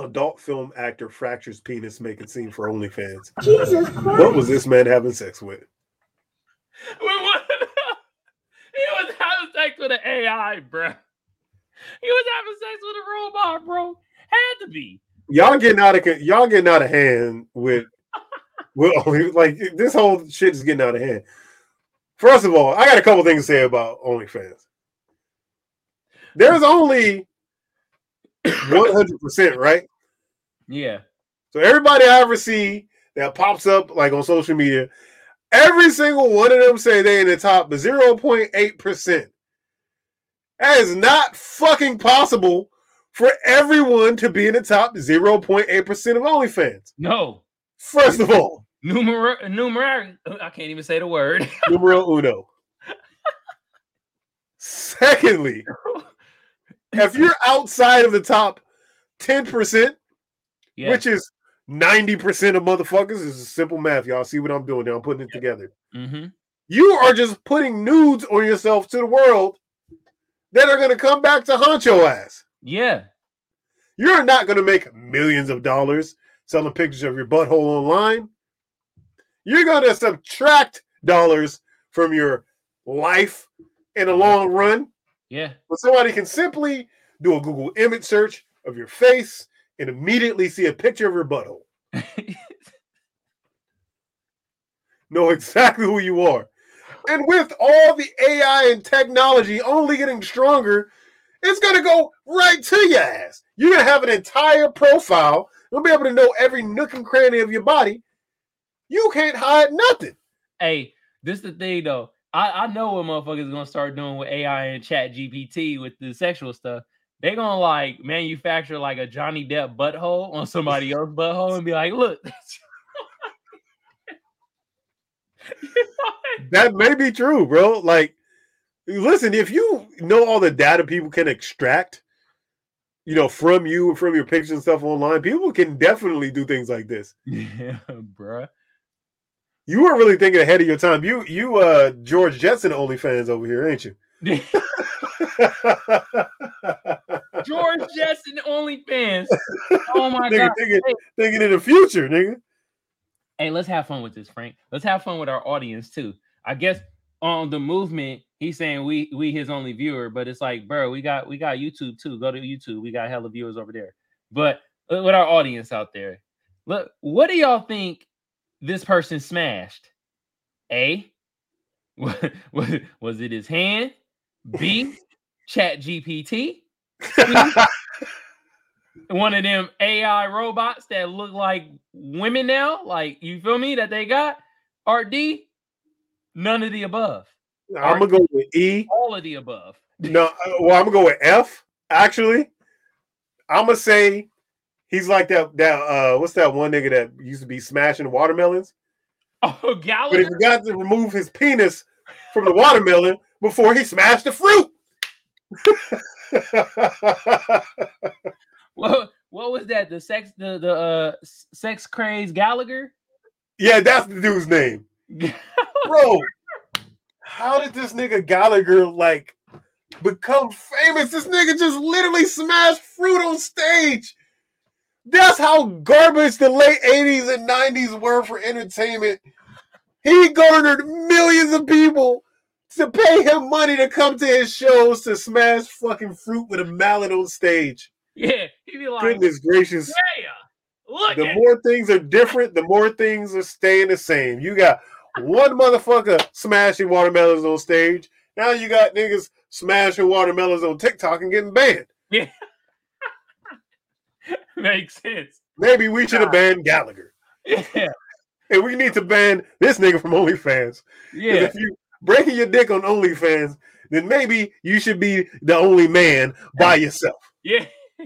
Adult film actor fractures penis making scene for OnlyFans. Jesus What was this man having sex with? We wa- he was having sex with an AI, bro. He was having sex with a robot, bro. Had to be. Y'all getting out of y'all getting out of hand with only like this whole shit is getting out of hand. First of all, I got a couple things to say about OnlyFans. There's only One hundred percent, right? Yeah. So everybody I ever see that pops up like on social media, every single one of them say they in the top 0.8%. That is not fucking possible for everyone to be in the top 0.8% of OnlyFans. No. First of all, Numer numerary. I can't even say the word. numero uno. Secondly, if you're outside of the top 10%, yeah. which is 90% of motherfuckers, this is simple math. Y'all see what I'm doing now. I'm putting it together. hmm You are just putting nudes on yourself to the world that are going to come back to haunt your ass. Yeah. You're not going to make millions of dollars selling pictures of your butthole online. You're going to subtract dollars from your life in the long run. Yeah. But somebody can simply do a Google image search of your face and immediately see a picture of your butthole. Know exactly who you are. And with all the AI and technology only getting stronger, it's to go right to your ass. You're to have an entire profile. You'll be able to know every nook and cranny of your body. You can't hide nothing. hey, this is the thing though. I, I know what motherfuckers gonna start doing with AI and Chat GPT with the sexual stuff. They gonna like manufacture like a Johnny Depp butthole on somebody else's butthole and be like, look, That may be true, bro. Like, listen, if you know all the data people can extract, you know, from you and from your pictures and stuff online, people can definitely do things like this. yeah, bruh. You were really thinking ahead of your time. You, you, uh, George Jetson OnlyFans over here, ain't you? George Jetson OnlyFans. Oh my nigga, god. thinking, Hey, thinking in the future, nigga. hey, let's have fun with this, Frank. Let's have fun with our audience too. I guess on the movement, he's saying we we his only viewer, but it's like, bro, we got we got YouTube too. Go to YouTube. We got hella viewers over there. But uh, with our audience out there, look, what do y'all think this person smashed? A, was, was it his hand? B, Chat GPT? One of them AI robots that look like women now, like you feel me, that they got? Or D, none of the above. I'm gonna go with E. All of the above. No, uh, well, I'm gonna go with F. Actually, I'm gonna say he's like that. That uh, what's that one nigga that used to be smashing watermelons? Oh, Gallagher. But he Gallagher. forgot to remove his penis from the watermelon before he smashed the fruit. What, what was that? The sex, the the uh, sex craze Gallagher. yeah, that's the dude's name, bro. How did this nigga Gallagher like become famous? This nigga just literally smashed fruit on stage. That's how garbage the late 80s and 90s were for entertainment. He garnered millions of people to pay him money to come to his shows to smash fucking fruit with a mallet on stage. yeah, he'd be like, Goodness gracious. yeah, look The more things are different, the more things are staying the same. You got one motherfucker smashing watermelons on stage. Now you got niggas smashing watermelons on TikTok and getting banned. Yeah. Makes sense. Maybe we should have banned Gallagher. Yeah, And we need to ban this nigga from OnlyFans. yeah, If you breaking your dick on OnlyFans, then maybe you should be the only man by yourself. yeah.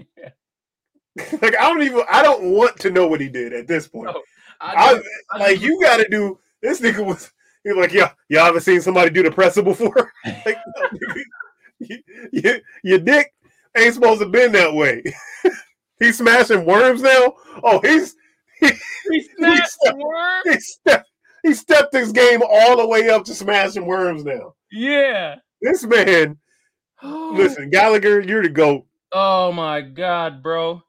like I don't even I don't want to know what he did at this point. No, I, I, I like you got to do. This nigga was. He's like, yeah, y'all ever seen somebody do the presser before? like, no, nigga, you, you- your dick ain't supposed to bend that way. he's smashing worms now. Oh, he's he smashed the stepped- worm. he stepped he stepped his game all the way up to smashing worms now. Yeah. This man, listen, Gallagher, you're the goat. Oh my god, bro.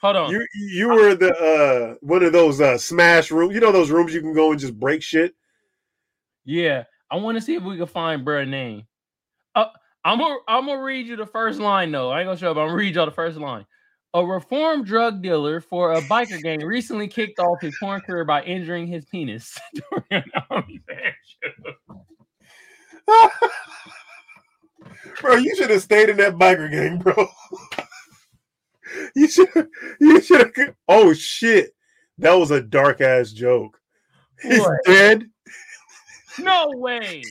Hold on. You you were the uh one of those uh smash rooms. You know those rooms you can go and just break shit. Yeah, I want to see if we can find bruh name. Uh, I'm gonna I'm gonna read you the first line though. I ain't gonna show up. I'm gonna read y'all the first line. A reformed drug dealer for a biker gang recently kicked off his porn career by injuring his penis during an show. bro, you should have stayed in that biker gang, bro. You should. You should. Oh shit! That was a dark ass joke. He's What? dead. No way.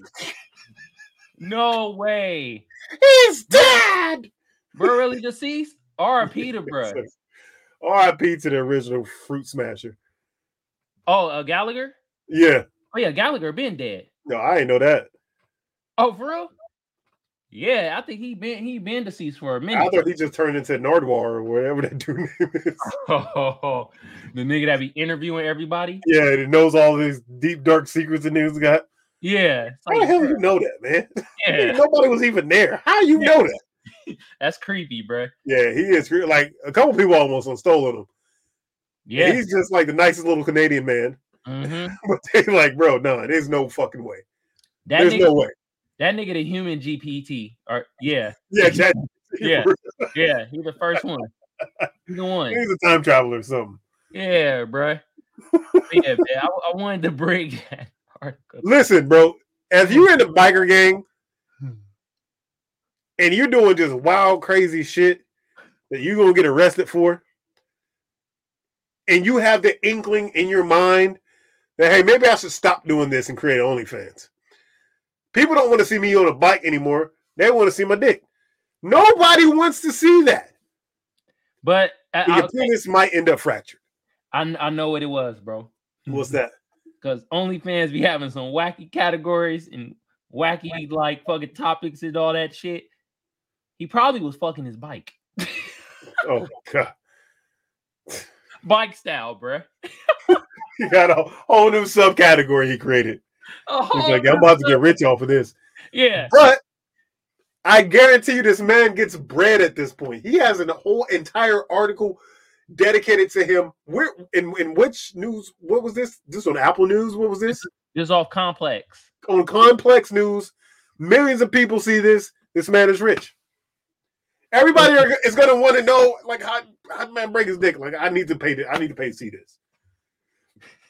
No way. He's dead. Bro, really deceased? R.I.P. to bro. R.I.P. to the original Fruit Smasher. Oh, uh, Gallagher? Yeah. Oh yeah, Gallagher been dead. No, I ain't know that. Oh, for real? Yeah, I think he been he been deceased for a minute. I thought he just turned into Nardwuar or whatever that dude name is. Oh, the nigga that be interviewing everybody. Yeah, and he knows all these deep dark secrets the niggas got. Yeah, How the hell do you know that, man? yeah, Nobody was even there. How you Yeah. know that? that's creepy, bro. Yeah, he is like a couple people almost on stolen him. Yeah, He's just like the nicest little Canadian man. mhm. But they like, bro, no, there's no fucking way. that There's nigga, no way. That nigga, the human GPT. Or yeah, Yeah, Chad, Yeah. yeah, He's the first one. He the one. he's a time traveler or something. Yeah, bro. yeah, man. I, I wanted to bring that article. Listen, bro, if you're in the biker gang and you're doing just wild, crazy shit that you're gonna get arrested for, and you have the inkling in your mind that hey, maybe I should stop doing this and create OnlyFans. People don't want to see me on a bike anymore. They want to see my dick. Nobody wants to see that. But uh, I, Your penis might end up fractured. I, I know what it was, bro. What's that? Because OnlyFans be having some wacky categories and wacky like fucking topics and all that shit. He probably was fucking his bike, Oh god. bike style, bruh. He got a whole new subcategory he created. He's oh, like, I'm about to get rich off of this. Yeah, But I guarantee you, this man gets bread at this point. He has a whole entire article dedicated to him. Where in, in which news? What was this? This on Apple News? What was this? just off complex. On Complex News. Millions of people see this. This man is rich. Everybody are, is going to want to know, like, how how man break his dick? Like, I need to pay. This, I need to pay to see this.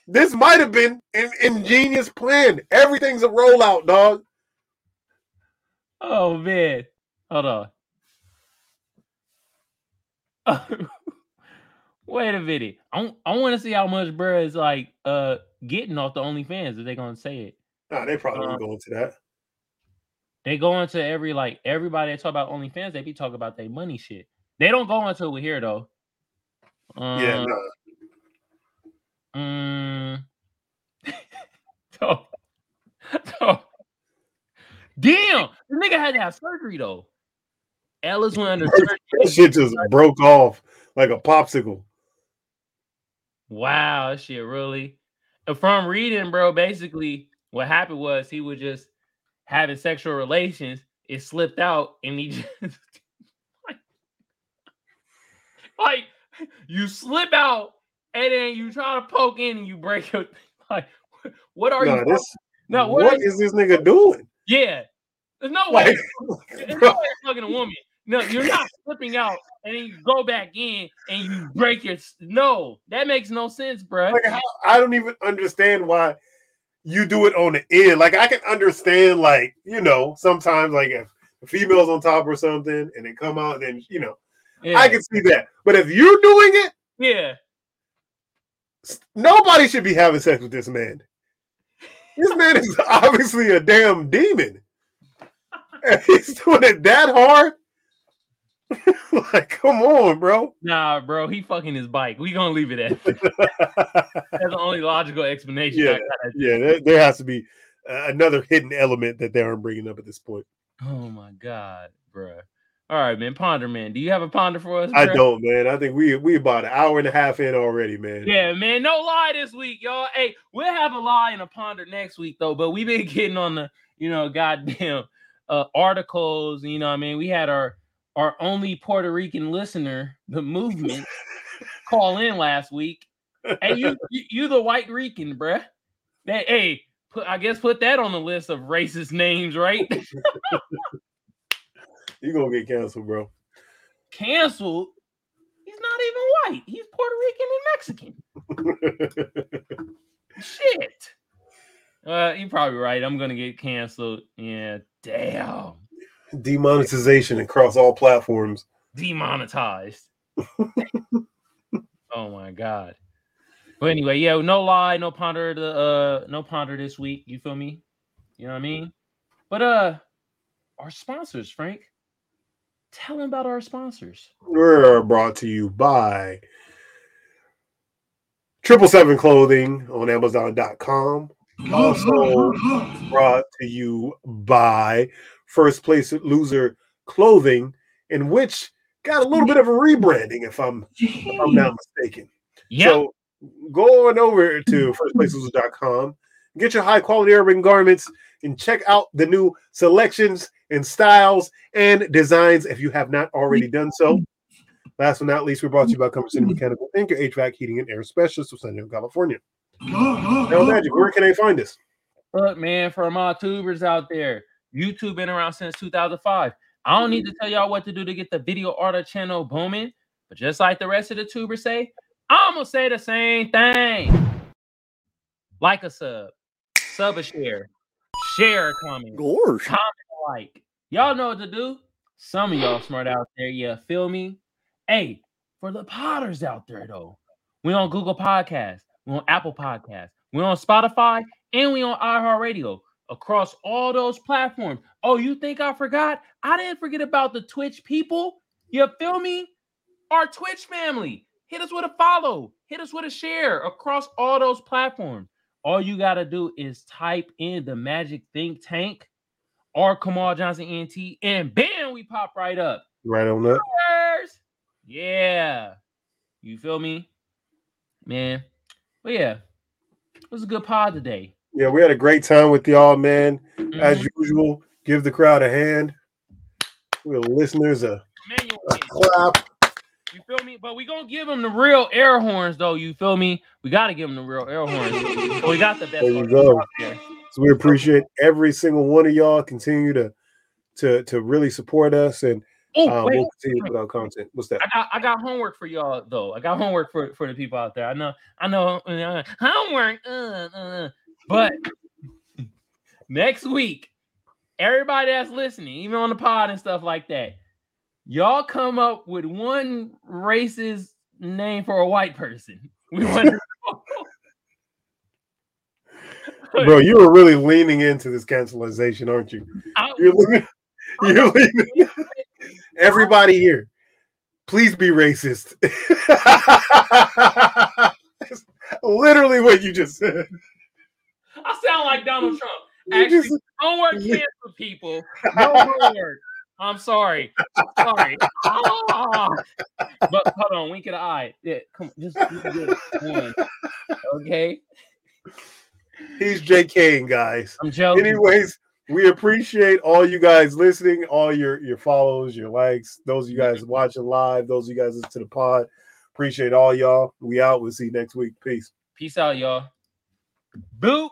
This might have been an ingenious plan. Everything's a rollout, dog. Oh man, hold on. Wait a minute. I, I want to see how much bruh is like uh getting off the OnlyFans if they gonna say it. Nah, they probably Uh, won't go into that. They go into every like everybody that talk about OnlyFans, they be talking about their money shit. They don't go into it here though. Yeah, Um, nah. Mm, so, so, damn, the nigga had to have surgery though. Ellis went under surgery. That shit just broke off like a popsicle. Wow, that shit really. And From reading, bro, basically what happened was he was just having sexual relations. It slipped out, and he just like, like you slip out, and then you try to poke in, and you break your like. What are Nah, you? this, no, what? what you- this nigga doing? yeah, there's no way. Like, There's no way you're fucking a woman. No, you're not slipping out and then you go back in and you break your. No, that makes no sense, bro. like, how, I don't even understand why you do it on the end. Like, I can understand, like, you know, sometimes, like, if the female's on top or something and they come out, and then, you know, Yeah, I can see that. But if you're doing it, yeah. Nobody should be having sex with this man. This man is obviously a damn demon. And he's doing it that hard. like, come on, bro. Nah, bro, he fucking his bike. We gonna leave it at that. That's the only logical explanation. Yeah. gotta- yeah, there, there has to be uh, another hidden element that they aren't bringing up at this point. Oh my god, bro. All right, man. Ponder, man. Do you have a ponder for us? I don't, man. I think we we about an hour and a half in already, man. Yeah, man. No lie this week, y'all. Hey, we'll have a lie and a ponder next week, though. But we've been getting on the, you know, goddamn uh articles. You know, what I mean, we had our our only Puerto Rican listener, the movement, call in last week. Hey, you you, you the white Rican, bruh. That hey, put I guess put that on the list of racist names, right? You gonna get canceled, bro. Canceled. He's not even white. He's Puerto Rican and Mexican. Shit. Uh, you're probably right. I'm gonna get canceled. Yeah, damn. Demonetization across all platforms. Demonetized. oh my god. But anyway, yeah, no lie, no ponder the uh no ponder this week. You feel me? You know what I mean? But uh our sponsors, Frank. Tell them about our sponsors. We're brought to you by Triple Seven Clothing on Amazon.com. Also brought to you by First Place Loser Clothing, in which got a little bit of a rebranding, if I'm if I'm not mistaken. Yeah. So go on over to firstplaceloser.com, get your high quality urban garments, and check out the new selections and styles and designs if you have not already done so. Last but not least, we're brought to you by Comfort Mechanical Inc., your HVAC heating and air specialist of San Diego, California. Now, Magic, where can they find us? Look, man, for my tubers out there, YouTube been around since 2005. I don't need to tell y'all what to do to get the video order channel booming, but just like the rest of the tubers say, I'm gonna say the same thing. Like a sub, sub a share, share comment, Gorge. comment like. Y'all know what to do. Some of y'all smart out there, yeah, feel me? Hey, for the potters out there though, we on Google Podcasts, we on Apple Podcasts, we on Spotify, and we on iHeartRadio across all those platforms. Oh, you think I forgot? I didn't forget about the Twitch people. You feel me? Our Twitch family. Hit us with a follow, hit us with a share across all those platforms. All you got to do is type in the Magic Think Tank or Kamal Johnson NT, and bam, we pop right up. Right on. Cheers. Yeah. You feel me? Man. But yeah, it was a good pod today. Yeah, we had a great time with y'all, man. As Mhm. usual, give the crowd a hand. We're listeners a, a clap. You feel me? But we gonna give them the real air horns, though. You feel me? We gotta give them the real air horns. So we got the best. There you go. there. So we appreciate every single one of y'all. Continue to to to really support us, and Oh, um, wait, we'll continue put out content. What's that? I got I got homework for y'all though. I got homework for for the people out there. I know I know uh, homework, uh, uh, but next week, everybody that's listening, even on the pod and stuff like that, y'all come up with one racist name for a white person. We want Bro, you were really leaning into this cancelization, aren't you? I- You're leaning, you're leaning. Everybody here, please be racist. That's literally what you just said. I sound like Donald Trump. Actually, just- homework cancel people. No homework. I'm sorry. Sorry. Ah. But hold on, wink of the eye. Yeah, come just just get one. Okay. He's JKing, guys. I'm joking. Anyways, we appreciate all you guys listening, all your your follows, your likes, those of you guys watching live, those of you guys listen to the pod. Appreciate all y'all. We out. We'll see you next week. Peace. Peace out, y'all. Boot.